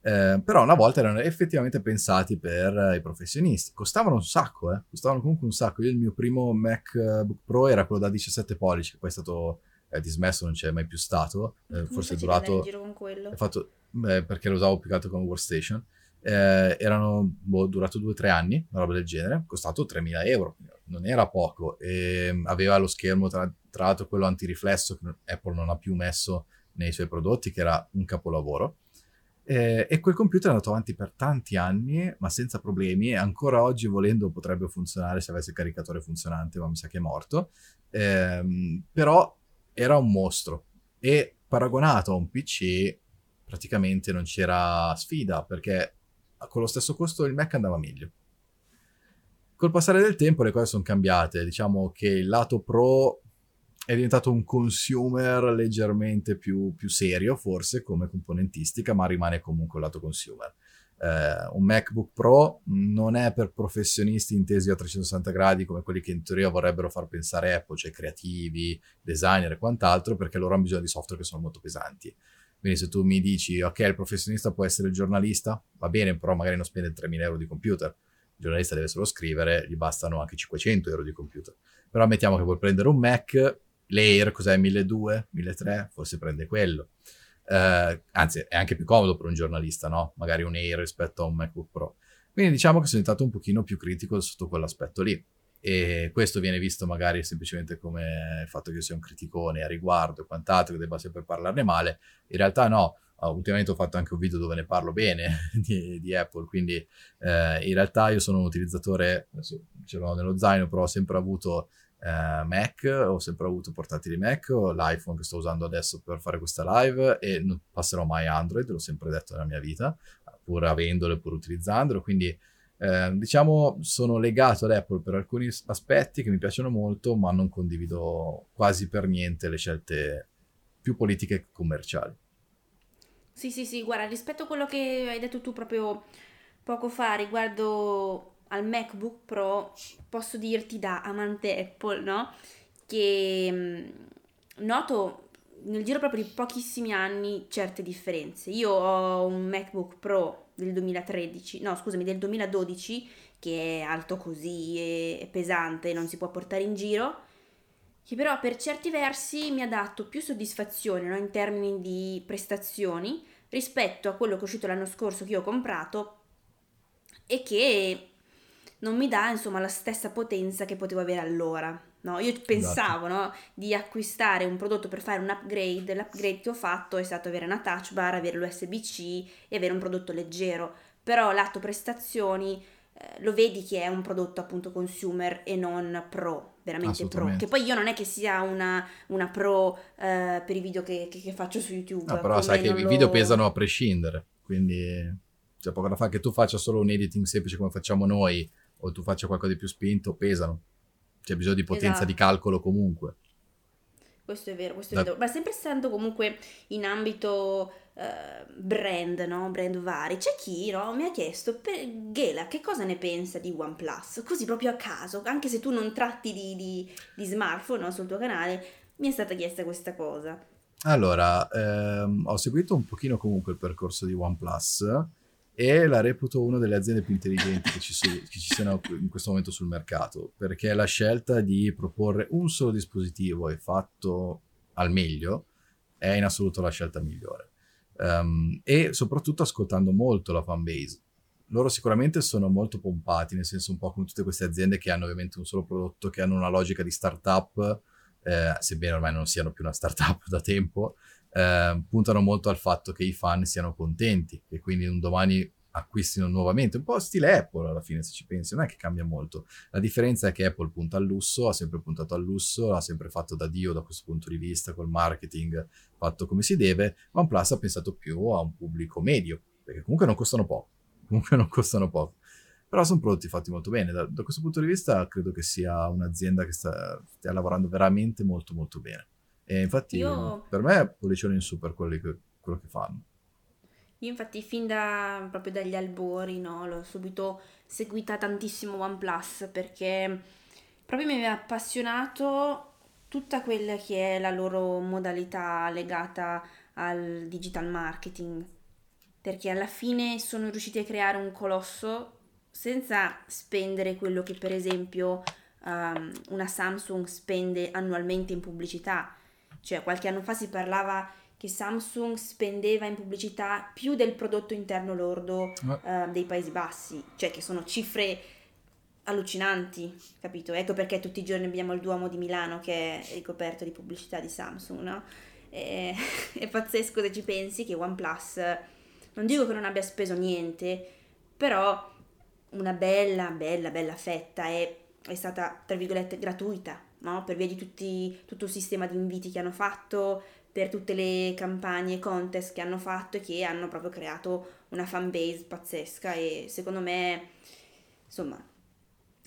Eh, però una volta erano effettivamente pensati per i professionisti. Costavano un sacco, eh? costavano comunque un sacco. Io il mio primo MacBook Pro era quello da 17 pollici, che poi è stato eh, dismesso, non c'è mai più stato. Eh, forse è durato... Giro con quello? Fatto, beh, perché lo usavo più che altro come workstation. Eh, erano boh, durato 2-3 anni, una roba del genere, costato 3.000 euro, non era poco, e mm, aveva lo schermo tra, tra l'altro quello antiriflesso che Apple non ha più messo nei suoi prodotti, che era un capolavoro Eh, e quel computer è andato avanti per tanti anni, ma senza problemi, e ancora oggi volendo potrebbe funzionare se avesse il caricatore funzionante, ma mi sa che è morto. Eh, però era un mostro e paragonato a un PC praticamente non c'era sfida perché con lo stesso costo il Mac andava meglio. Col passare del tempo le cose sono cambiate, diciamo che il lato pro è diventato un consumer leggermente più, più serio, forse come componentistica, ma rimane comunque un lato consumer. Eh, un MacBook Pro non è per professionisti intesi a 360 gradi come quelli che in teoria vorrebbero far pensare Apple, cioè creativi, designer e quant'altro, perché loro hanno bisogno di software che sono molto pesanti. Quindi se tu mi dici, ok, il professionista può essere il giornalista, va bene, però magari non spende 3.000 euro di computer. Il giornalista deve solo scrivere, gli bastano anche 500 euro di computer. Però mettiamo che vuoi prendere un Mac, l'Air cos'è 1200, 1300, forse prende quello. Uh, anzi, è anche più comodo per un giornalista, no? Magari un Air rispetto a un MacBook Pro. Quindi diciamo che sono diventato un pochino più critico sotto quell'aspetto lì. E questo viene visto magari semplicemente come il fatto che io sia un criticone a riguardo e quant'altro, che debba sempre parlarne male. In realtà no, uh, ultimamente ho fatto anche un video dove ne parlo bene di, di Apple, quindi uh, in realtà io sono un utilizzatore, ce l'ho nello zaino, però ho sempre avuto eh, Mac, ho sempre avuto portatili Mac, ho l'iPhone che sto usando adesso per fare questa live e non passerò mai Android, l'ho sempre detto nella mia vita, pur avendolo e pur utilizzandolo, quindi eh, diciamo sono legato ad Apple per alcuni aspetti che mi piacciono molto, ma non condivido quasi per niente le scelte più politiche e commerciali. Sì, sì, sì, guarda, rispetto a quello che hai detto tu proprio poco fa riguardo al MacBook Pro posso dirti da amante Apple, no? Che mm, noto nel giro proprio di pochissimi anni certe differenze. Io ho un MacBook Pro del 2013, no scusami, del 2012 che è alto così, è pesante, non si può portare in giro, che però per certi versi mi ha dato più soddisfazione no? in termini di prestazioni rispetto a quello che è uscito l'anno scorso che io ho comprato e che non mi dà insomma la stessa potenza che potevo avere allora. No, io pensavo esatto. no, di acquistare un prodotto per fare un upgrade, l'upgrade che ho fatto è stato avere una touch bar, avere l'USB-C e avere un prodotto leggero, però lato prestazioni eh, lo vedi che è un prodotto appunto consumer e non pro, veramente pro, che poi io non è che sia una, una pro eh, per i video che, che, che, faccio su YouTube. No, però sai che i video pesano a prescindere, quindi c'è poco da fare che tu faccia solo un editing semplice come facciamo noi o tu faccia qualcosa di più spinto, pesano. C'è bisogno di potenza esatto. di calcolo comunque. Questo è vero, questo è vero. Ma sempre stando comunque in ambito uh, brand, no? Brand vari. C'è chi, no? Mi ha chiesto, per Gela, che cosa ne pensa di OnePlus? Così proprio a caso, anche se tu non tratti di, di, di smartphone no? sul tuo canale, mi è stata chiesta questa cosa. Allora, ehm, ho seguito un pochino comunque il percorso di OnePlus e la reputo una delle aziende più intelligenti che ci, su, che ci, siano in questo momento sul mercato, perché la scelta di proporre un solo dispositivo e fatto al meglio è in assoluto la scelta migliore. Um, e soprattutto ascoltando molto la fanbase. Loro sicuramente sono molto pompati, nel senso un po' come tutte queste aziende che hanno ovviamente un solo prodotto, che hanno una logica di startup, eh, sebbene ormai non siano più una startup da tempo, eh, puntano molto al fatto che i fan siano contenti, che quindi un domani acquistino nuovamente, un po' stile Apple alla fine se ci pensi, non è che cambia molto. La differenza è che Apple punta al lusso, ha sempre puntato al lusso, l'ha sempre fatto da Dio da questo punto di vista, col marketing fatto come si deve, OnePlus ha pensato più a un pubblico medio, perché comunque non costano poco, comunque non costano poco. Però sono prodotti fatti molto bene, da, da questo punto di vista credo che sia un'azienda che sta, stia lavorando veramente molto molto bene. E infatti Io... per me è pollicione in su per quelli che, quello che fanno. Io infatti fin da, proprio dagli albori no, l'ho subito seguita tantissimo OnePlus perché proprio mi aveva appassionato tutta quella che è la loro modalità legata al digital marketing perché alla fine sono riusciti a creare un colosso senza spendere quello che per esempio um, una Samsung spende annualmente in pubblicità cioè qualche anno fa si parlava che Samsung spendeva in pubblicità più del prodotto interno lordo uh, dei Paesi Bassi, cioè che sono cifre allucinanti, capito? Ecco perché tutti i giorni abbiamo il Duomo di Milano che è ricoperto di pubblicità di Samsung, no? E, è pazzesco se ci pensi che OnePlus non dico che non abbia speso niente, però una bella, bella, bella fetta è, è stata, tra virgolette, gratuita, no? Per via di tutti, tutto il sistema di inviti che hanno fatto, per tutte le campagne contest che hanno fatto e che hanno proprio creato una fan base pazzesca e secondo me, insomma,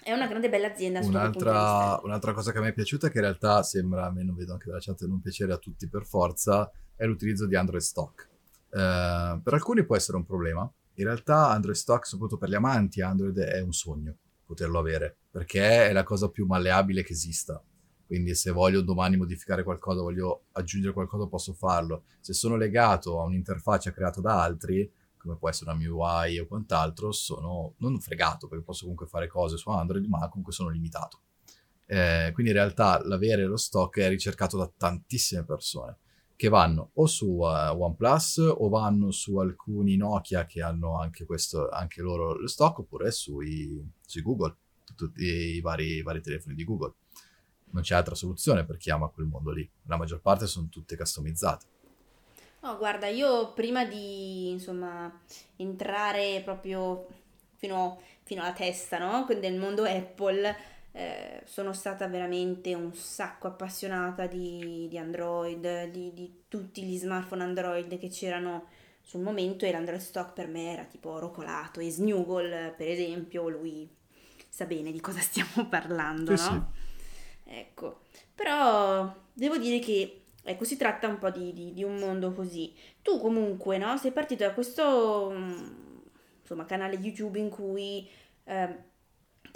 è una grande bella azienda. Un'altra, un'altra, cosa che a me è piaciuta, che in realtà sembra, a me non vedo anche dalla chat, non piacere a tutti per forza, è l'utilizzo di Android Stock. Eh, per alcuni può essere un problema. In realtà Android Stock, soprattutto per gli amanti, Android è un sogno poterlo avere, perché è la cosa più malleabile che esista. Quindi se voglio domani modificare qualcosa, voglio aggiungere qualcosa, posso farlo. Se sono legato a un'interfaccia creata da altri, come può essere una MIUI o quant'altro, sono non fregato perché posso comunque fare cose su Android, ma comunque sono limitato. Eh, quindi in realtà l'avere lo stock è ricercato da tantissime persone che vanno o su uh, OnePlus o vanno su alcuni Nokia che hanno anche, questo, anche loro lo stock oppure sui, sui Google, tutti i vari, i vari telefoni di Google. Non c'è altra soluzione per chi ama quel mondo lì. La maggior parte sono tutte customizzate. No, guarda, io prima di insomma entrare proprio fino, fino alla testa, no? Del mondo Apple, eh, sono stata veramente un sacco appassionata di, di Android, di, di, tutti gli smartphone Android che c'erano sul momento e l'Android stock per me era tipo rocolato e Snuggle, per esempio, lui sa bene di cosa stiamo parlando, sì, no? Sì. Ecco, però devo dire che Ecco, si tratta un po' di, di, di, un mondo così. Tu comunque, no? Sei partito da questo, mm, insomma, canale YouTube in cui eh,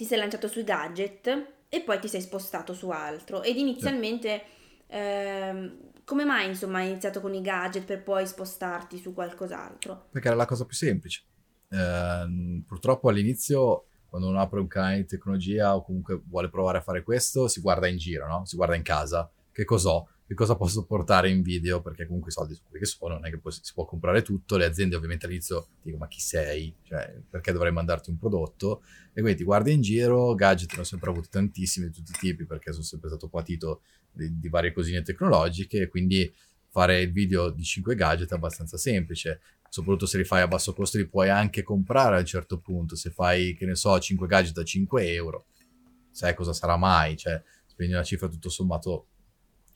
ti sei lanciato sui gadget e poi ti sei spostato su altro. Ed inizialmente, sì. eh, come mai, insomma, hai iniziato con i gadget per poi spostarti su qualcos'altro? Perché era la cosa più semplice. Eh, purtroppo all'inizio quando uno apre un canale di tecnologia o comunque vuole provare a fare questo, si guarda in giro, no? Si guarda in casa. Che cos'ho? Che cosa posso portare in video, perché comunque i soldi sono quelli che sono, non è che poi si può comprare tutto, le aziende ovviamente all'inizio dicono ma chi sei, cioè perché dovrei mandarti un prodotto, e quindi ti guardi in giro, gadget ne ho sempre avuti tantissimi di tutti i tipi, perché sono sempre stato patito di, di varie cosine tecnologiche, quindi fare il video di 5 gadget è abbastanza semplice, soprattutto se li fai a basso costo li puoi anche comprare a un certo punto, se fai, che ne so, 5 gadget a 5 euro, sai cosa sarà mai, cioè spendi una cifra tutto sommato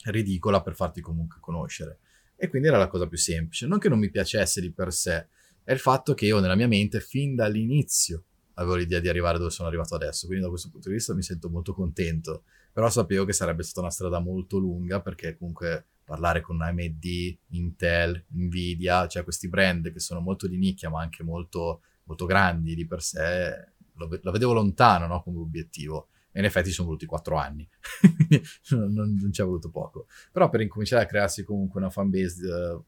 ridicola per farti comunque conoscere. E quindi era la cosa più semplice. Non che non mi piacesse di per sé, è il fatto che io nella mia mente fin dall'inizio avevo l'idea di arrivare dove sono arrivato adesso, quindi da questo punto di vista mi sento molto contento, però sapevo che sarebbe stata una strada molto lunga perché comunque parlare con AMD, Intel, Nvidia, cioè questi brand che sono molto di nicchia ma anche molto, molto grandi di per sé, lo, lo vedevo lontano no, come obiettivo e in effetti sono voluti quattro anni, non, non, ci è voluto poco. Però per incominciare a crearsi comunque una fanbase, eh,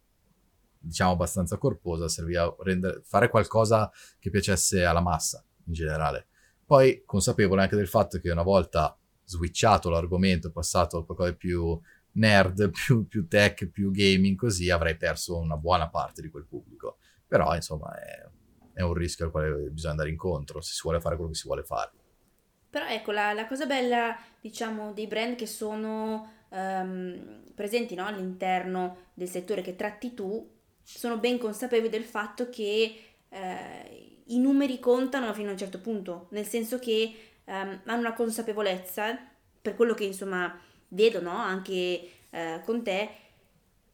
diciamo, abbastanza corposa, serviva rendere, fare qualcosa che piacesse alla massa in generale. Poi consapevole anche del fatto che una volta switchato l'argomento, passato a qualcosa di più nerd, più, più tech, più gaming, così avrei perso una buona parte di quel pubblico. Però, insomma, è, è un rischio al quale bisogna andare incontro se si vuole fare quello che si vuole fare. Però ecco, la, la cosa bella, diciamo, dei brand che sono um, presenti no, all'interno del settore che tratti tu, sono ben consapevoli del fatto che eh, i numeri contano fino a un certo punto, nel senso che um, hanno una consapevolezza, per quello che insomma vedo no, anche eh, con te,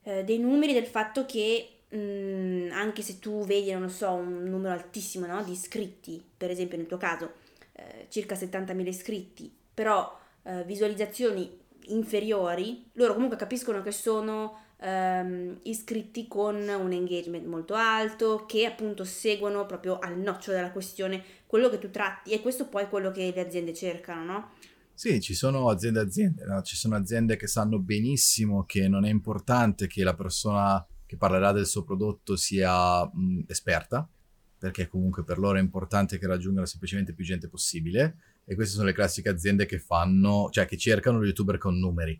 eh, dei numeri del fatto che mh, mm, anche se tu vedi, non so, un numero altissimo no, di iscritti, per esempio nel tuo caso, eh, circa 70.000 iscritti, però eh, visualizzazioni inferiori, loro comunque capiscono che sono ehm, iscritti con un engagement molto alto, che appunto seguono proprio al nocciolo della questione quello che tu tratti e questo poi è quello che le aziende cercano, no? Sì, ci sono aziende aziende, no? ci sono aziende che sanno benissimo che non è importante che la persona che parlerà del suo prodotto sia mh, esperta, perché comunque per loro è importante che raggiungano semplicemente più gente possibile e queste sono le classiche aziende che fanno, cioè che cercano gli youtuber con numeri.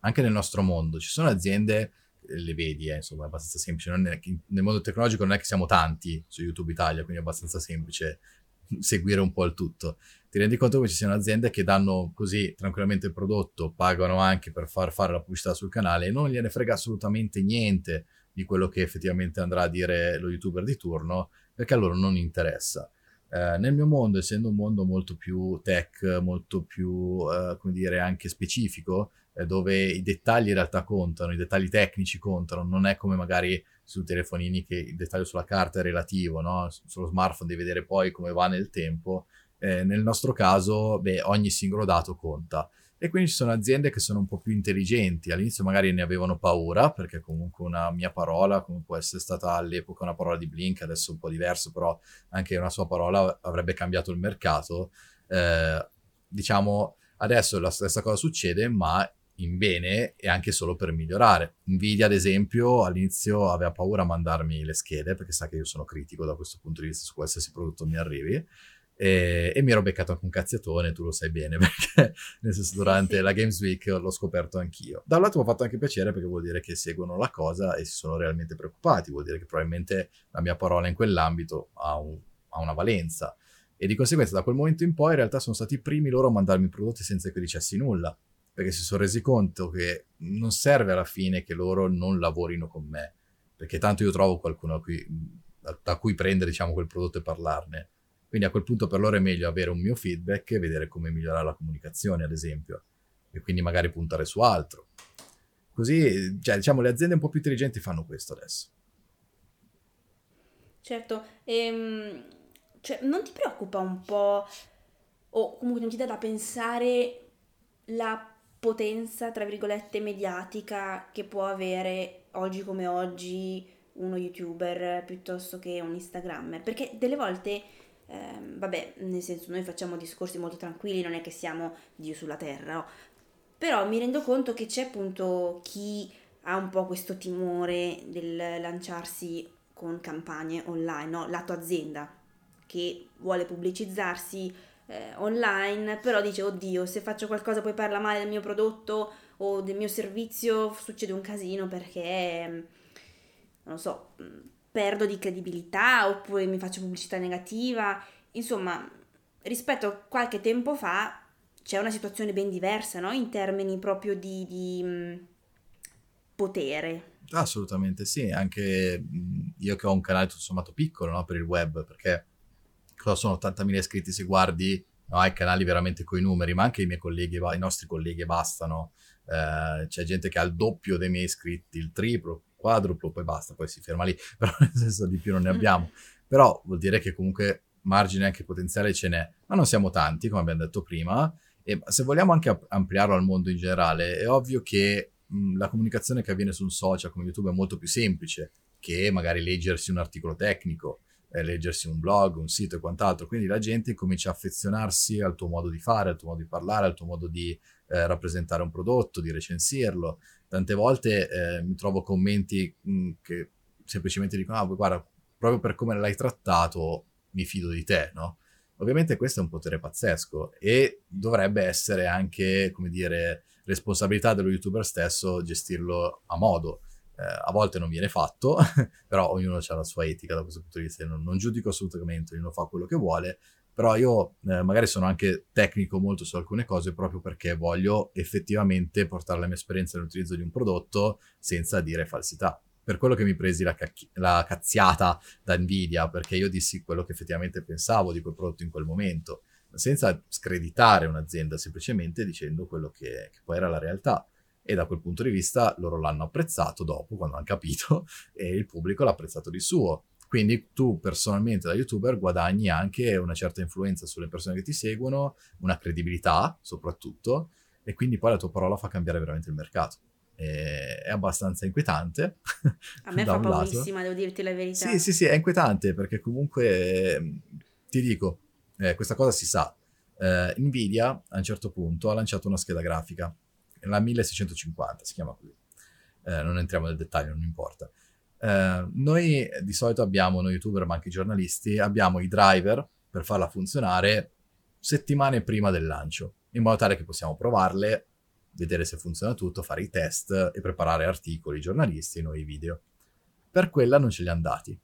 Anche nel nostro mondo ci sono aziende, le vedi, eh, insomma, è abbastanza semplice, è, nel mondo tecnologico non è che siamo tanti su YouTube Italia, quindi è abbastanza semplice seguire un po' il tutto. Ti rendi conto che ci siano aziende che danno così tranquillamente il prodotto, pagano anche per far fare la pubblicità sul canale e non gliene frega assolutamente niente di quello che effettivamente andrà a dire lo youtuber di turno, perché a loro non interessa. Eh, nel mio mondo, essendo un mondo molto più tech, molto più, eh, come dire, anche specifico, eh, dove i dettagli in realtà contano, i dettagli tecnici contano, non è come magari sui telefonini che il dettaglio sulla carta è relativo, no? sullo smartphone devi vedere poi come va nel tempo. Eh, nel nostro caso, beh, ogni singolo dato conta. E quindi ci sono aziende che sono un po' più intelligenti. All'inizio magari ne avevano paura, perché comunque una mia parola, come può essere stata all'epoca una parola di Blink, adesso un po' diverso, però anche una sua parola avrebbe cambiato il mercato. Eh, diciamo, adesso la stessa cosa succede, ma in bene e anche solo per migliorare. Nvidia, ad esempio, all'inizio aveva paura a mandarmi le schede, perché sa che io sono critico da questo punto di vista su qualsiasi prodotto mi arrivi e, e, mi ero beccato anche un cazziatone, tu lo sai bene, perché nel senso durante sì. la Games Week l'ho scoperto anch'io. Da un lato mi ha fatto anche piacere perché vuol dire che seguono la cosa e si sono realmente preoccupati, vuol dire che probabilmente la mia parola in quell'ambito ha, un, ha una valenza. E di conseguenza da quel momento in poi in realtà sono stati i primi loro a mandarmi prodotti senza che dicessi nulla, perché si sono resi conto che non serve alla fine che loro non lavorino con me, perché tanto io trovo qualcuno cui, da, da cui prendere diciamo quel prodotto e parlarne quindi a quel punto per loro è meglio avere un mio feedback e vedere come migliorare la comunicazione, ad esempio, e quindi magari puntare su altro. Così, cioè, diciamo, le aziende un po' più intelligenti fanno questo adesso. Certo, ehm, cioè, non ti preoccupa un po', o comunque non ti dà da pensare la potenza, tra virgolette, mediatica che può avere oggi come oggi uno youtuber piuttosto che un instagrammer? Perché delle volte eh, vabbè, nel senso noi facciamo discorsi molto tranquilli, non è che siamo Dio sulla terra, no? però mi rendo conto che c'è appunto chi ha un po' questo timore del lanciarsi con campagne online, no? lato azienda che vuole pubblicizzarsi eh, online, però dice oddio se faccio qualcosa poi parla male del mio prodotto o del mio servizio succede un casino perché non lo so perdo di credibilità oppure mi faccio pubblicità negativa. Insomma, rispetto a qualche tempo fa c'è una situazione ben diversa, no? In termini proprio di, di mh, potere. Assolutamente sì, anche io che ho un canale tutto sommato piccolo no? per il web, perché cosa sono 80.000 iscritti se guardi no, ai canali veramente coi numeri, ma anche i miei colleghi, i nostri colleghi bastano. Eh, c'è gente che ha il doppio dei miei iscritti, il triplo, quadruplo, poi basta, poi si ferma lì, però nel senso di più non ne mm. abbiamo. Però vuol dire che comunque margine anche potenziale ce n'è, ma non siamo tanti, come abbiamo detto prima, e se vogliamo anche ampliarlo al mondo in generale, è ovvio che mh, la comunicazione che avviene su un social come YouTube è molto più semplice che magari leggersi un articolo tecnico, eh, leggersi un blog, un sito e quant'altro. Quindi la gente comincia a affezionarsi al tuo modo di fare, al tuo modo di parlare, al tuo modo di eh, rappresentare un prodotto, di recensirlo tante volte eh, mi trovo commenti mh, mm, che semplicemente dicono, ah, guarda, proprio per come l'hai trattato mi fido di te, no? Ovviamente questo è un potere pazzesco e dovrebbe essere anche, come dire, responsabilità dello youtuber stesso gestirlo a modo. Eh, a volte non viene fatto, però ognuno ha la sua etica da questo punto di vista, non, non giudico assolutamente, ognuno fa quello che vuole, però io eh, magari sono anche tecnico molto su alcune cose proprio perché voglio effettivamente portare la mia esperienza nell'utilizzo di un prodotto senza dire falsità. Per quello che mi presi la, cacchi- la cazziata da Nvidia, perché io dissi quello che effettivamente pensavo di quel prodotto in quel momento, senza screditare un'azienda, semplicemente dicendo quello che, che poi era la realtà e da quel punto di vista loro l'hanno apprezzato dopo, quando hanno capito, e il pubblico l'ha apprezzato di suo. Quindi tu personalmente da youtuber guadagni anche una certa influenza sulle persone che ti seguono, una credibilità soprattutto, e quindi poi la tua parola fa cambiare veramente il mercato. E è abbastanza inquietante. A me fa paurissima, devo dirti la verità. Sì, sì, sì, è inquietante perché comunque ti dico, eh, questa cosa si sa. Eh, Nvidia a un certo punto ha lanciato una scheda grafica, la 1650 si chiama così. Eh, non entriamo nel dettaglio, non importa. Eh, noi di solito abbiamo, noi youtuber ma anche i giornalisti, abbiamo i driver per farla funzionare settimane prima del lancio, in modo tale che possiamo provarle, vedere se funziona tutto, fare i test e preparare articoli giornalisti, noi video. Per quella non ce li hanno dati.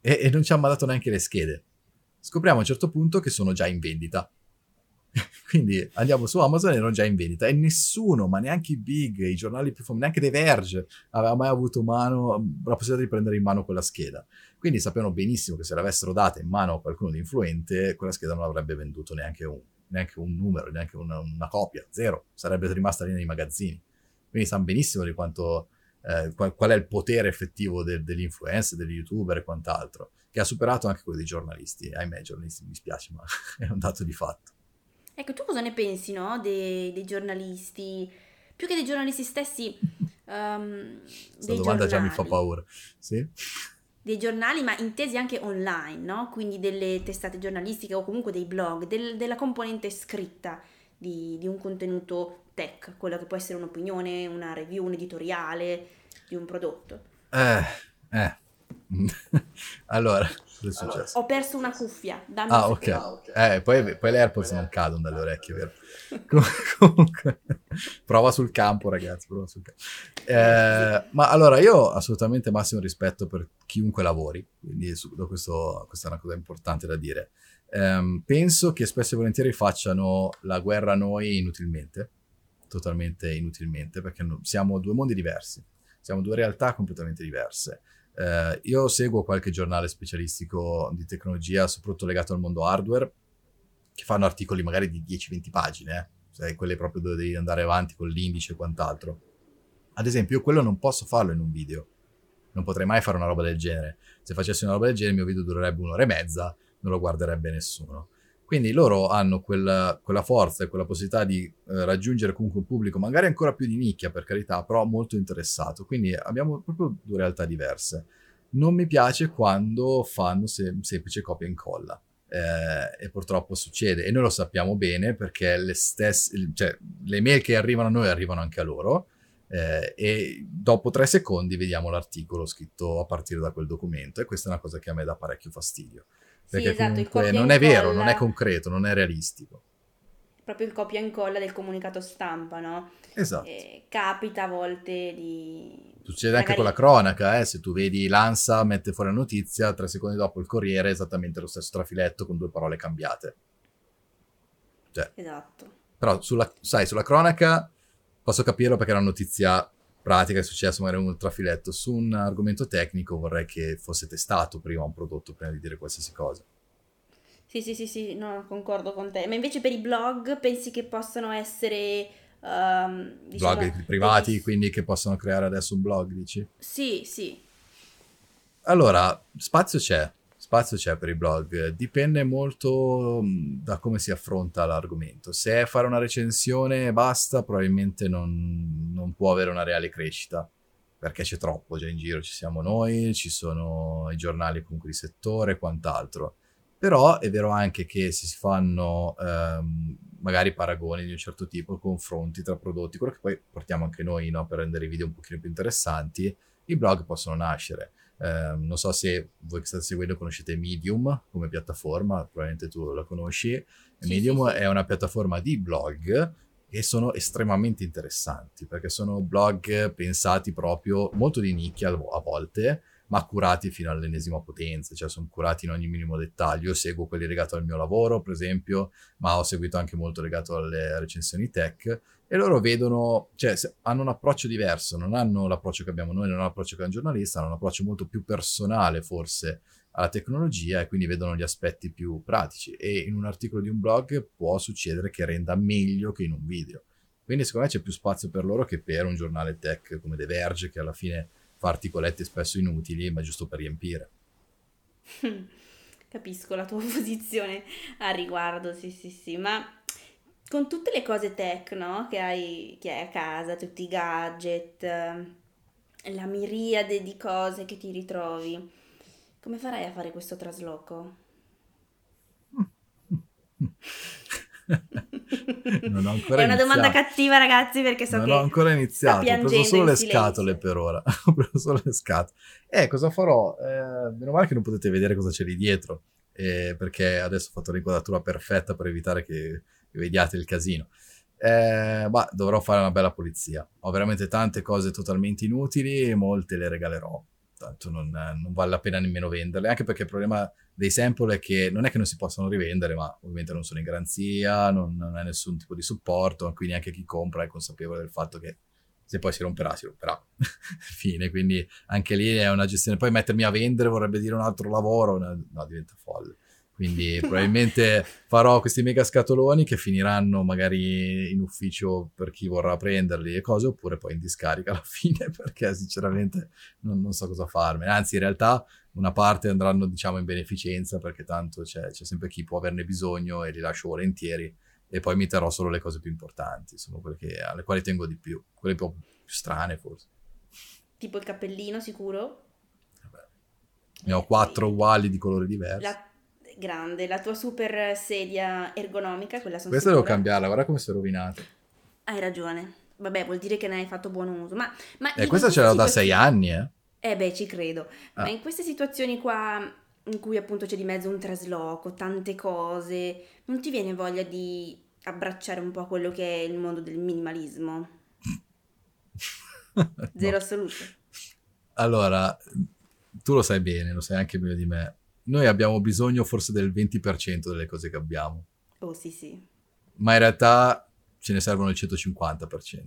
E, e non ci hanno mandato neanche le schede. Scopriamo a un certo punto che sono già in vendita. Quindi andiamo su Amazon e erano già in vendita e nessuno, ma neanche i big, i giornali più famosi, neanche The Verge aveva mai avuto mano, la possibilità di prendere in mano quella scheda. Quindi sapevano benissimo che se l'avessero data in mano a qualcuno di influente, quella scheda non avrebbe venduto neanche un, neanche un numero, neanche una, una, copia, zero, sarebbe rimasta lì nei magazzini. Quindi sanno benissimo di quanto, eh, qual, qual, è il potere effettivo del, dell'influencer, degli youtuber e quant'altro, che ha superato anche quello dei giornalisti. Ahimè, giornalisti mi dispiace, ma è un dato di fatto. Ecco, tu cosa ne pensi, no? dei, dei giornalisti, più che dei giornalisti stessi, um, Questa domanda giornali. già mi fa paura, sì? Dei giornali, ma intesi anche online, no? Quindi delle testate giornalistiche o comunque dei blog, del, della componente scritta di, di un contenuto tech, quello che può essere un'opinione, una review, un editoriale di un prodotto. Eh, eh. allora, cosa è successo? Ho perso una cuffia. Dammi ah, ok. Ah, okay. Eh, poi, poi le AirPods non cadono dalle orecchie, vero? Comunque, prova sul campo, ragazzi. Prova sul campo. Eh, ma allora, io ho assolutamente massimo rispetto per chiunque lavori, quindi su, questo, questa è una cosa importante da dire. Eh, penso che spesso e volentieri facciano la guerra a noi inutilmente, totalmente inutilmente, perché siamo due mondi diversi, siamo due realtà completamente diverse. Eh, io seguo qualche giornale specialistico di tecnologia, soprattutto legato al mondo hardware, che fanno articoli magari di 10-20 pagine, cioè quelle proprio dove devi andare avanti con l'indice e quant'altro. Ad esempio, io quello non posso farlo in un video. Non potrei mai fare una roba del genere. Se facessi una roba del genere, il mio video durerebbe un'ora e mezza, non lo guarderebbe nessuno. Quindi loro hanno quella, quella forza e quella possibilità di eh, raggiungere comunque un pubblico, magari ancora più di nicchia per carità, però molto interessato. Quindi abbiamo proprio due realtà diverse. Non mi piace quando fanno se- semplice copia e incolla. Eh, e purtroppo succede e noi lo sappiamo bene perché le stesse, cioè le mail che arrivano a noi arrivano anche a loro eh, e dopo tre secondi vediamo l'articolo scritto a partire da quel documento e questa è una cosa che a me dà parecchio fastidio perché sì, esatto, comunque non è vero, non è concreto, non è realistico. Proprio il copia e incolla del comunicato stampa, no? Esatto. Eh, capita a volte di... Succede magari... anche con la cronaca, eh? se tu vedi l'ANSA mette fuori la notizia, tre secondi dopo il Corriere è esattamente lo stesso trafiletto con due parole cambiate. Cioè, esatto. Però sulla, sai, sulla cronaca posso capirlo perché è una notizia pratica è successo magari un trafiletto su un argomento tecnico vorrei che fosse testato prima un prodotto prima di dire qualsiasi cosa. Sì sì sì sì no, concordo con te. Ma invece per i blog pensi che possano essere um, diciamo, blog privati degli... quindi che possono creare adesso un blog dici? sì sì. Allora spazio c'è spazio c'è per i blog, dipende molto da come si affronta l'argomento. Se è fare una recensione e basta, probabilmente non, non, può avere una reale crescita, perché c'è troppo già in giro, ci siamo noi, ci sono i giornali comunque di settore e quant'altro. Però è vero anche che se si fanno ehm, magari paragoni di un certo tipo, confronti tra prodotti, quello che poi portiamo anche noi no, per rendere i video un pochino più interessanti, i blog possono nascere eh, non so se voi che state seguendo conoscete Medium come piattaforma, probabilmente tu la conosci. Sì, Medium sì, è una piattaforma di blog e sono estremamente interessanti perché sono blog pensati proprio molto di nicchia a volte, ma curati fino all'ennesima potenza, cioè sono curati in ogni minimo dettaglio. Io seguo quelli legati al mio lavoro, per esempio, ma ho seguito anche molto legato alle recensioni tech e loro vedono, cioè hanno un approccio diverso, non hanno l'approccio che abbiamo noi, non hanno l'approccio che ha un giornalista, hanno un approccio molto più personale forse alla tecnologia e quindi vedono gli aspetti più pratici e in un articolo di un blog può succedere che renda meglio che in un video. Quindi secondo me c'è più spazio per loro che per un giornale tech come The Verge che alla fine fa articoletti spesso inutili ma giusto per riempire. Capisco la tua posizione a riguardo, sì sì sì, ma con tutte le cose tech, no? Che hai, che hai a casa, tutti i gadget, la miriade di cose che ti ritrovi, come farai a fare questo trasloco? non ho ancora È una iniziato. domanda cattiva, ragazzi, perché so non che. Non ho ancora iniziato. Ho preso solo le scatole per ora. ho preso solo le scatole. Eh, cosa farò? Eh, meno male che non potete vedere cosa c'è lì dietro. Eh, perché adesso ho fatto l'inquadratura perfetta per evitare che vediate il casino. Eh, bah, dovrò fare una bella pulizia. Ho veramente tante cose totalmente inutili e molte le regalerò. tanto non, non, vale la pena nemmeno venderle, anche perché il problema dei sample è che non è che non si possano rivendere, ma ovviamente non sono in garanzia, non, non hai nessun tipo di supporto, quindi anche chi compra è consapevole del fatto che se poi si romperà, si romperà. Fine, quindi anche lì è una gestione. Poi mettermi a vendere vorrebbe dire un altro lavoro, no, diventa folle. Quindi probabilmente farò questi mega scatoloni che finiranno magari in ufficio per chi vorrà prenderli e cose, oppure poi in discarica alla fine, perché sinceramente non, non so cosa farmene. Anzi, in realtà una parte andranno diciamo in beneficenza, perché tanto c'è, c'è sempre chi può averne bisogno e li lascio volentieri e poi mi terrò solo le cose più importanti, sono quelle che, alle quali tengo di più, quelle più, più strane forse. Tipo il cappellino sicuro? Vabbè. Ne ho quattro uguali di colori diversi. La grande, la tua super sedia ergonomica, quella sono Questa devo cambiarla, guarda come si è rovinata. Hai ragione. Vabbè, vuol dire che ne hai fatto buon uso. Ma, ma eh, questa ce l'ho da sei anni, eh? Eh beh, ci credo. Ah. Ma in queste situazioni qua, in cui appunto c'è di mezzo un trasloco, tante cose, non ti viene voglia di abbracciare un po' quello che è il mondo del minimalismo? Zero no. assoluto. Allora, tu lo sai bene, lo sai anche meglio di me noi abbiamo bisogno forse del 20% delle cose che abbiamo. Oh sì sì. Ma in realtà ce ne servono il 150%.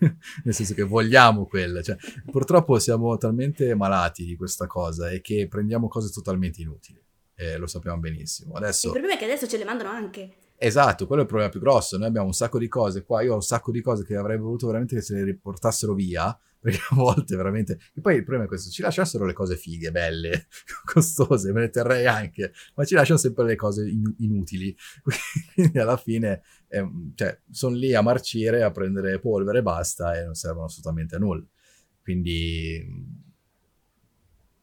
Nel senso che vogliamo quelle. Cioè, purtroppo siamo talmente malati di questa cosa e che prendiamo cose totalmente inutili. E lo sappiamo benissimo. Adesso... Il problema è che adesso ce le mandano anche. Esatto, quello è il problema più grosso. Noi abbiamo un sacco di cose qua. Io ho un sacco di cose che avrei voluto veramente che se le riportassero via perché a volte veramente... E poi il problema è questo, ci lasciassero le cose fighe, belle, costose, me ne terrei anche, ma ci lasciano sempre le cose in- inutili. Quindi alla fine, eh, cioè, sono lì a marcire, a prendere polvere e basta e non servono assolutamente a nulla. Quindi,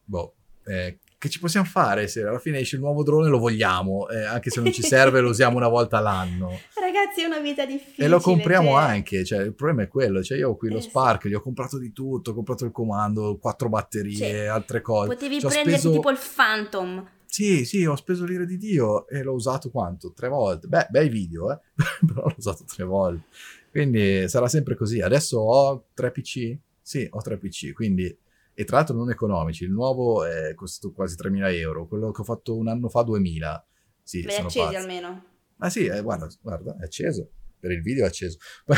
boh, eh, che ci possiamo fare se alla fine esce il nuovo drone lo vogliamo, eh, anche se non ci serve lo usiamo una volta l'anno. Ragazzi è una vita difficile. E lo compriamo cioè... anche, cioè il problema è quello, cioè io ho qui eh, lo Spark, sì. gli ho comprato di tutto, ho comprato il comando, quattro batterie, cioè, altre cose. Potevi cioè, prenderti speso... tipo il Phantom. Sì, sì, ho speso l'ira di Dio e l'ho usato quanto? Tre volte. Beh, bei video, eh? però l'ho usato tre volte. Quindi sarà sempre così. Adesso ho tre PC? Sì, ho tre PC, quindi e tra l'altro non economici. Il nuovo è costato quasi 3.000 euro, quello che ho fatto un anno fa 2.000. Sì, Beh, accesi pazzi. almeno. Ah sì, eh, guarda, guarda, è acceso. Per il video è acceso.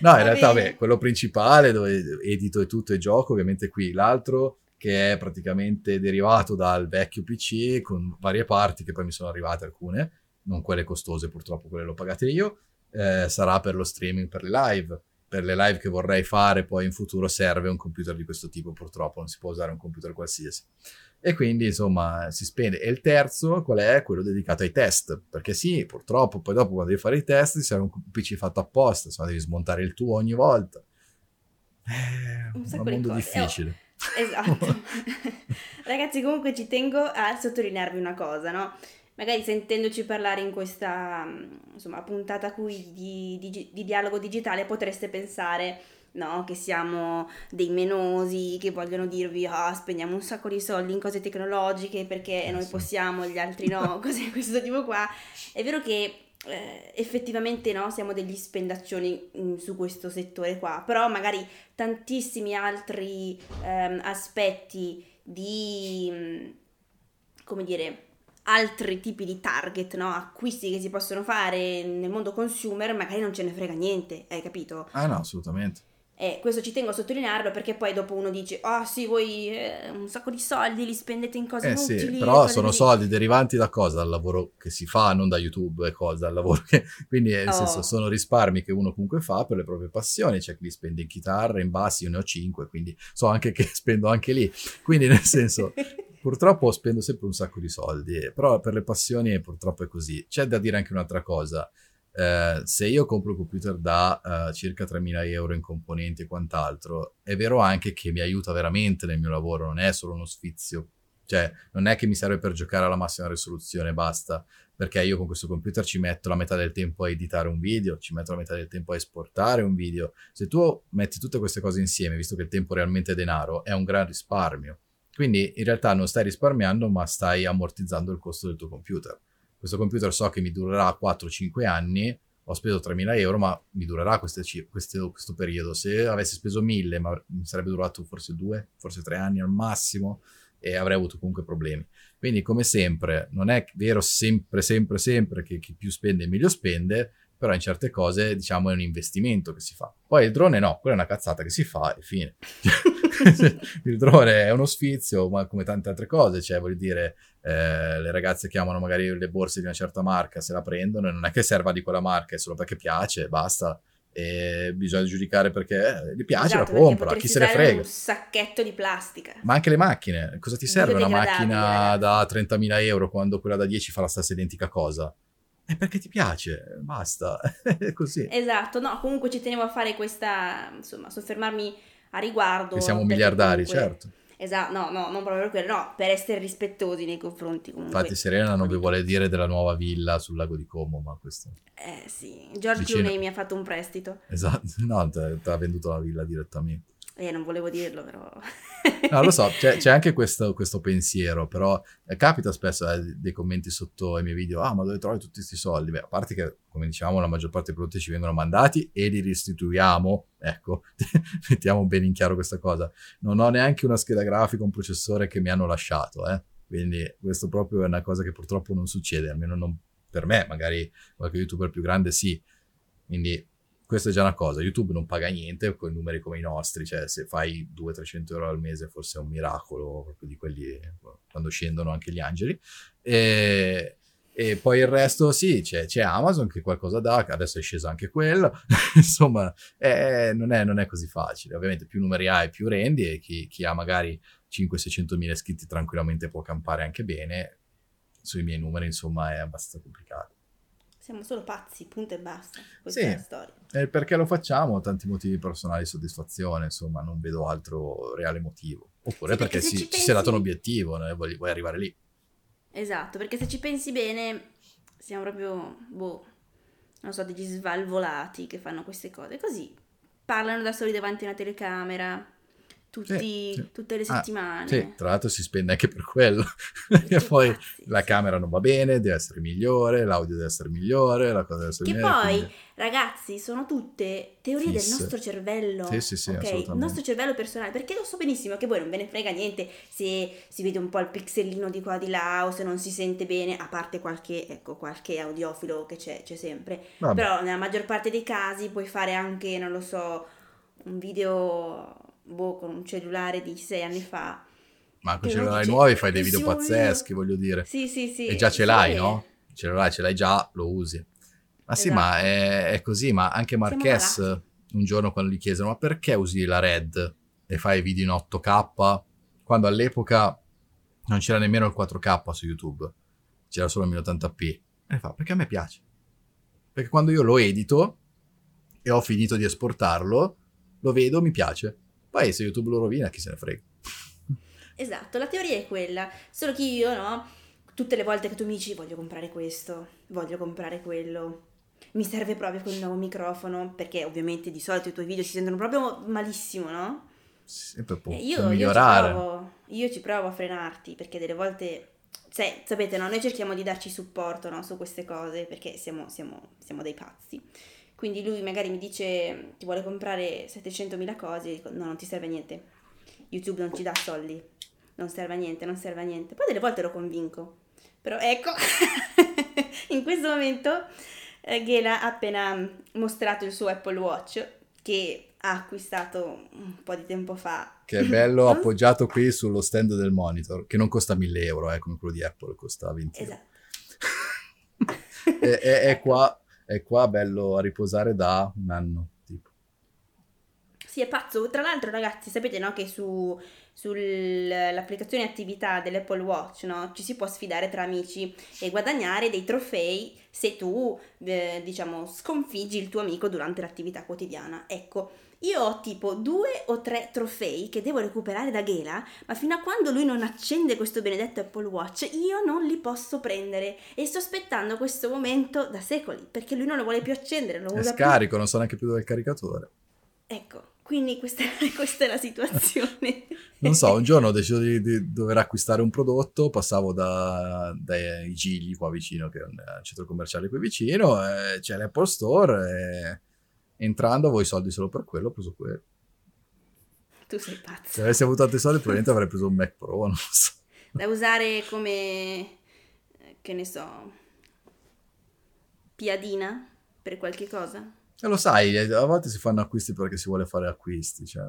no, in realtà, beh, quello principale dove edito e tutto e gioco, ovviamente qui. L'altro che è praticamente derivato dal vecchio PC con varie parti che poi mi sono arrivate alcune, non quelle costose purtroppo, quelle l'ho pagate io, eh, sarà per lo streaming, per le live per le live che vorrei fare poi in futuro serve un computer di questo tipo, purtroppo non si può usare un computer qualsiasi. E quindi insomma si spende. E il terzo qual è? Quello dedicato ai test, perché sì, purtroppo poi dopo quando devi fare i test ti serve un PC fatto apposta, insomma devi smontare il tuo ogni volta. È un, un mondo di difficile. Oh, esatto. Ragazzi comunque ci tengo a sottolinearvi una cosa, no? Magari sentendoci parlare in questa insomma, puntata qui di, di, di dialogo digitale potreste pensare no, che siamo dei menosi che vogliono dirvi ah, spendiamo un sacco di soldi in cose tecnologiche perché eh, noi sì. possiamo, gli altri no, cose di questo tipo qua. È vero che eh, effettivamente no, siamo degli spendaccioni mh, mm, su questo settore qua, però magari tantissimi altri ehm, aspetti di, mh, mm, come dire, altri tipi di target, no? acquisti che si possono fare nel mondo consumer, magari non ce ne frega niente, hai capito? Ah no, assolutamente. E questo ci tengo a sottolinearlo perché poi dopo uno dice, ah oh, sì, voi eh, un sacco di soldi li spendete in cose eh, inutili. Sì, però sono così. soldi derivanti da cosa? Dal lavoro che si fa, non da YouTube e cosa, dal lavoro che... Quindi nel oh. senso sono risparmi che uno comunque fa per le proprie passioni, c'è chi li spende in chitarra, in bassi, io ne ho cinque, quindi so anche che spendo anche lì. Quindi nel senso Purtroppo spendo sempre un sacco di soldi, però per le passioni purtroppo è così. C'è da dire anche un'altra cosa. Eh, se io compro un computer da uh, circa 3.000 euro in componenti e quant'altro, è vero anche che mi aiuta veramente nel mio lavoro, non è solo uno sfizio. Cioè, non è che mi serve per giocare alla massima risoluzione e basta, perché io con questo computer ci metto la metà del tempo a editare un video, ci metto la metà del tempo a esportare un video. Se tu metti tutte queste cose insieme, visto che il tempo realmente è denaro, è un gran risparmio. Quindi in realtà non stai risparmiando, ma stai ammortizzando il costo del tuo computer. Questo computer so che mi durerà 4-5 anni, ho speso 3.000 euro, ma mi durerà queste, queste, questo periodo. Se avessi speso 1.000, ma mi sarebbe durato forse due, forse tre anni al massimo e avrei avuto comunque problemi. Quindi, come sempre, non è vero sempre, sempre, sempre che chi più spende meglio spende, però in certe cose, diciamo, è un investimento che si fa. Poi il drone no, quella è una cazzata che si fa e fine. il drone è uno sfizio, ma come tante altre cose, cioè, voglio dire, eh, le ragazze che amano magari le borse di una certa marca, se la prendono, e non è che serva di quella marca, è solo perché piace, basta e bisogna giudicare perché eh, gli piace, esatto, la compra, chi se ne frega. un sacchetto di plastica. Ma anche le macchine, cosa ti serve una macchina da 30.000 euro quando quella da 10 fa la stessa identica cosa? È perché ti piace, basta, è così. Esatto, no, comunque ci tenevo a fare questa, insomma, soffermarmi a riguardo. Che siamo miliardari, comunque... certo Esatto, no, no, non proprio per quello, no, per essere rispettosi nei confronti comunque. Infatti Serena non vi vuole dire della nuova villa sul lago di Como, ma questo... Eh sì, George. Clooney mi ha fatto un prestito. Esatto, no, ti ha venduto la villa direttamente. Eh, non volevo dirlo, però... no, lo so, c'è, c'è anche questo, questo, pensiero, però eh, capita spesso eh, dei commenti sotto ai miei video, ah, ma dove trovi tutti questi soldi? Beh, a parte che, come diciamo, la maggior parte dei prodotti ci vengono mandati e li restituiamo, ecco, mettiamo bene in chiaro questa cosa. Non ho neanche una scheda grafica, un processore che mi hanno lasciato, eh? Quindi questo proprio è una cosa che purtroppo non succede, almeno non per me, magari qualche youtuber più grande sì. Quindi questa è già una cosa, YouTube non paga niente con numeri come i nostri, cioè se fai 200-300 euro al mese forse è un miracolo, proprio di quelli quando scendono anche gli angeli. E, e poi il resto sì, c'è, c'è, Amazon che qualcosa dà, adesso è sceso anche quello, insomma è, non, è, non, è, così facile, ovviamente più numeri hai più rendi e chi, chi ha magari 500-600 mila iscritti tranquillamente può campare anche bene, sui miei numeri insomma è abbastanza complicato. Siamo solo pazzi, punto e basta. Questa sì, è la storia. Perché lo facciamo? Tanti motivi personali di soddisfazione, insomma, non vedo altro reale motivo. Oppure sì, perché, perché si, ci, pensi... si è dato un obiettivo, no? vuoi, vuoi, arrivare lì. Esatto, perché se ci pensi bene, siamo proprio, boh, non so, degli svalvolati che fanno queste cose. Così, parlano da soli davanti a una telecamera, tutti, sì, tutte le settimane. Ah, sì, tra l'altro si spende anche per quello, perché poi pazzi. la camera non va bene, deve essere migliore, l'audio deve essere migliore, la cosa deve essere che migliore. Che poi, quindi... ragazzi, sono tutte teorie Fisse. del nostro cervello. Sì, sì, sì, okay? Il nostro cervello personale, perché lo so benissimo che voi non ve ne frega niente se si vede un po' il pixellino di qua di là o se non si sente bene, a parte qualche, ecco, qualche audiofilo che c'è, c'è sempre. Vabbè. Però nella maggior parte dei casi puoi fare anche, non lo so, un video boh, con un cellulare di sei anni fa. Ma con cellulari nuovi fai dei video pazzeschi, voglio dire. Sì, sì, sì. E già ce l'hai, no? Il cellulare ce l'hai già, lo usi. Ma esatto. sì, ma esatto. è, è, così, ma anche Marques un giorno quando gli chiesero ma perché usi la Red e fai video in 8K quando all'epoca non c'era nemmeno il 4K su YouTube, c'era solo il 1080p. E fa perché a me piace. Perché quando io lo edito e ho finito di esportarlo, lo vedo, mi piace. Poi se YouTube lo rovina, chi se ne frega. Esatto, la teoria è quella, solo che io, no, tutte le volte che tu mi dici voglio comprare questo, voglio comprare quello, mi serve proprio quel nuovo microfono, perché ovviamente di solito i tuoi video si sentono proprio malissimo, no? Sempre può, eh, io, può migliorare. Io ci, provo, io ci, provo, a frenarti, perché delle volte... Cioè, sapete, no? Noi cerchiamo di darci supporto, no? Su queste cose, perché siamo, siamo, siamo dei pazzi. Quindi lui magari mi dice ti vuole comprare 700.000 cose, dico no, non ti serve a niente. YouTube non ci dà soldi, non serve a niente, non serve a niente. Poi delle volte lo convinco. Però ecco, in questo momento eh, Ghela ha appena mostrato il suo Apple Watch che ha acquistato un po' di tempo fa. Che è bello appoggiato qui sullo stand del monitor, che non costa 1000 euro, eh, come quello di Apple, costa 20 euro. Esatto. è, è, è qua è qua bello a riposare da un anno, tipo. Sì, è pazzo. Tra l'altro, ragazzi, sapete no, che su, sull'applicazione attività dell'Apple Watch no, ci si può sfidare tra amici e guadagnare dei trofei se tu, eh, diciamo, sconfiggi il tuo amico durante l'attività quotidiana. Ecco, io ho tipo due o tre trofei che devo recuperare da Gela, ma fino a quando lui non accende questo benedetto Apple Watch, io non li posso prendere. E sto aspettando questo momento da secoli, perché lui non lo vuole più accendere, lo usa scarico, più. non so neanche più dove è il caricatore. Ecco, Quindi questa, questa è la situazione. Non so, un giorno ho deciso di, di dover acquistare un prodotto, passavo da, dai Gigli qua vicino, che è un centro commerciale qui vicino, e c'è l'Apple Store e entrando avevo i soldi solo per quello, ho preso quello. Tu sei pazzo. Se avessi avuto tanti soldi probabilmente avrei preso un Mac Pro, non so. Da usare come, eh, che ne so, piadina per qualche cosa? E lo sai, eh, a volte si fanno acquisti perché si vuole fare acquisti. Cioè...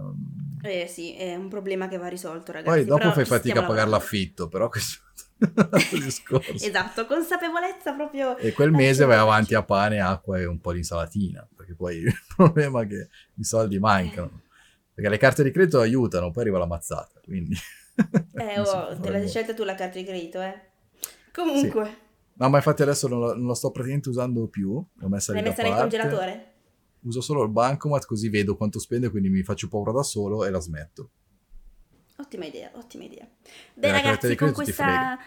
Eh sì, è un problema che va risolto, ragazzi. Poi dopo però fai fatica a pagare l'affitto, però questo Esatto, consapevolezza proprio... E quel mese vai avanti a pane, acqua e un po' di insalatina, perché poi il problema è che i soldi mancano. Perché le carte di credito aiutano, poi arriva la mazzata, quindi... Eh, oh, te l'hai scelta tu la carta di credito, eh. Comunque, No, ma infatti adesso non, la- non la sto praticamente usando più, l'ho messa lì l'hai messa nel congelatore? Uso solo il bancomat così vedo quanto spendo, quindi mi faccio paura da solo e la smetto. Ottima idea, ottima idea. Beh, ragazzi, con questa...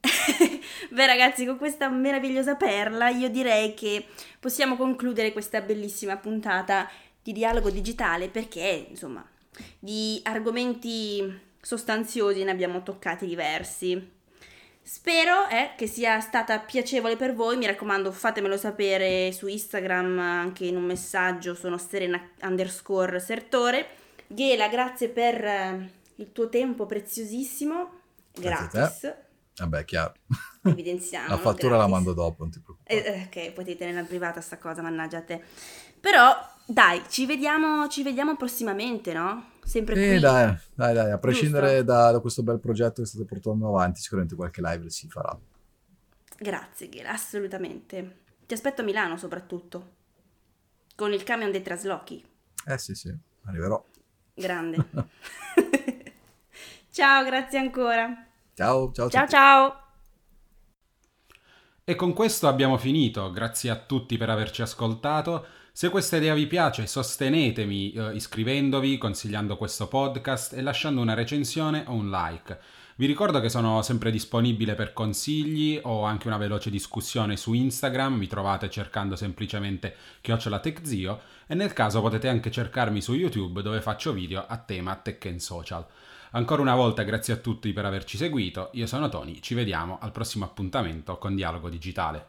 Beh, ragazzi, con questa meravigliosa perla, io direi che possiamo concludere questa bellissima puntata di dialogo digitale perché, insomma, di argomenti sostanziosi ne abbiamo toccati diversi. Spero eh, che sia stata piacevole per voi, mi raccomando fatemelo sapere su Instagram anche in un messaggio, sono serena underscore sertore. Ghela, grazie per eh, il tuo tempo preziosissimo, gratis, Vabbè, chiaro. evidenziamo. la fattura la mando dopo, non ti preoccupare. Eh, eh, ok, potete tenerla privata sta cosa, mannaggia a te. Però, dai, ci vediamo, ci vediamo prossimamente, no? Sempre Sì, qui. dai, dai, dai, a prescindere da, da questo bel progetto che state portando avanti, sicuramente qualche live si farà. Grazie, Ghela, assolutamente. Ti aspetto a Milano soprattutto. Con il camion dei traslochi. Eh sì, sì, arriverò. Grande. ciao, grazie ancora. Ciao, ciao, Ciao tutti. ciao. E con questo abbiamo finito, grazie a tutti per averci ascoltato. Se questa idea vi piace, sostenetemi eh, iscrivendovi, consigliando questo podcast e lasciando una recensione o un like. Vi ricordo che sono sempre disponibile per consigli o anche una veloce discussione su Instagram, mi trovate cercando semplicemente chiocciola TechZio e nel caso potete anche cercarmi su YouTube dove faccio video a tema Tech and Social. Ancora una volta grazie a tutti per averci seguito, io sono Tony, ci vediamo al prossimo appuntamento con Dialogo Digitale.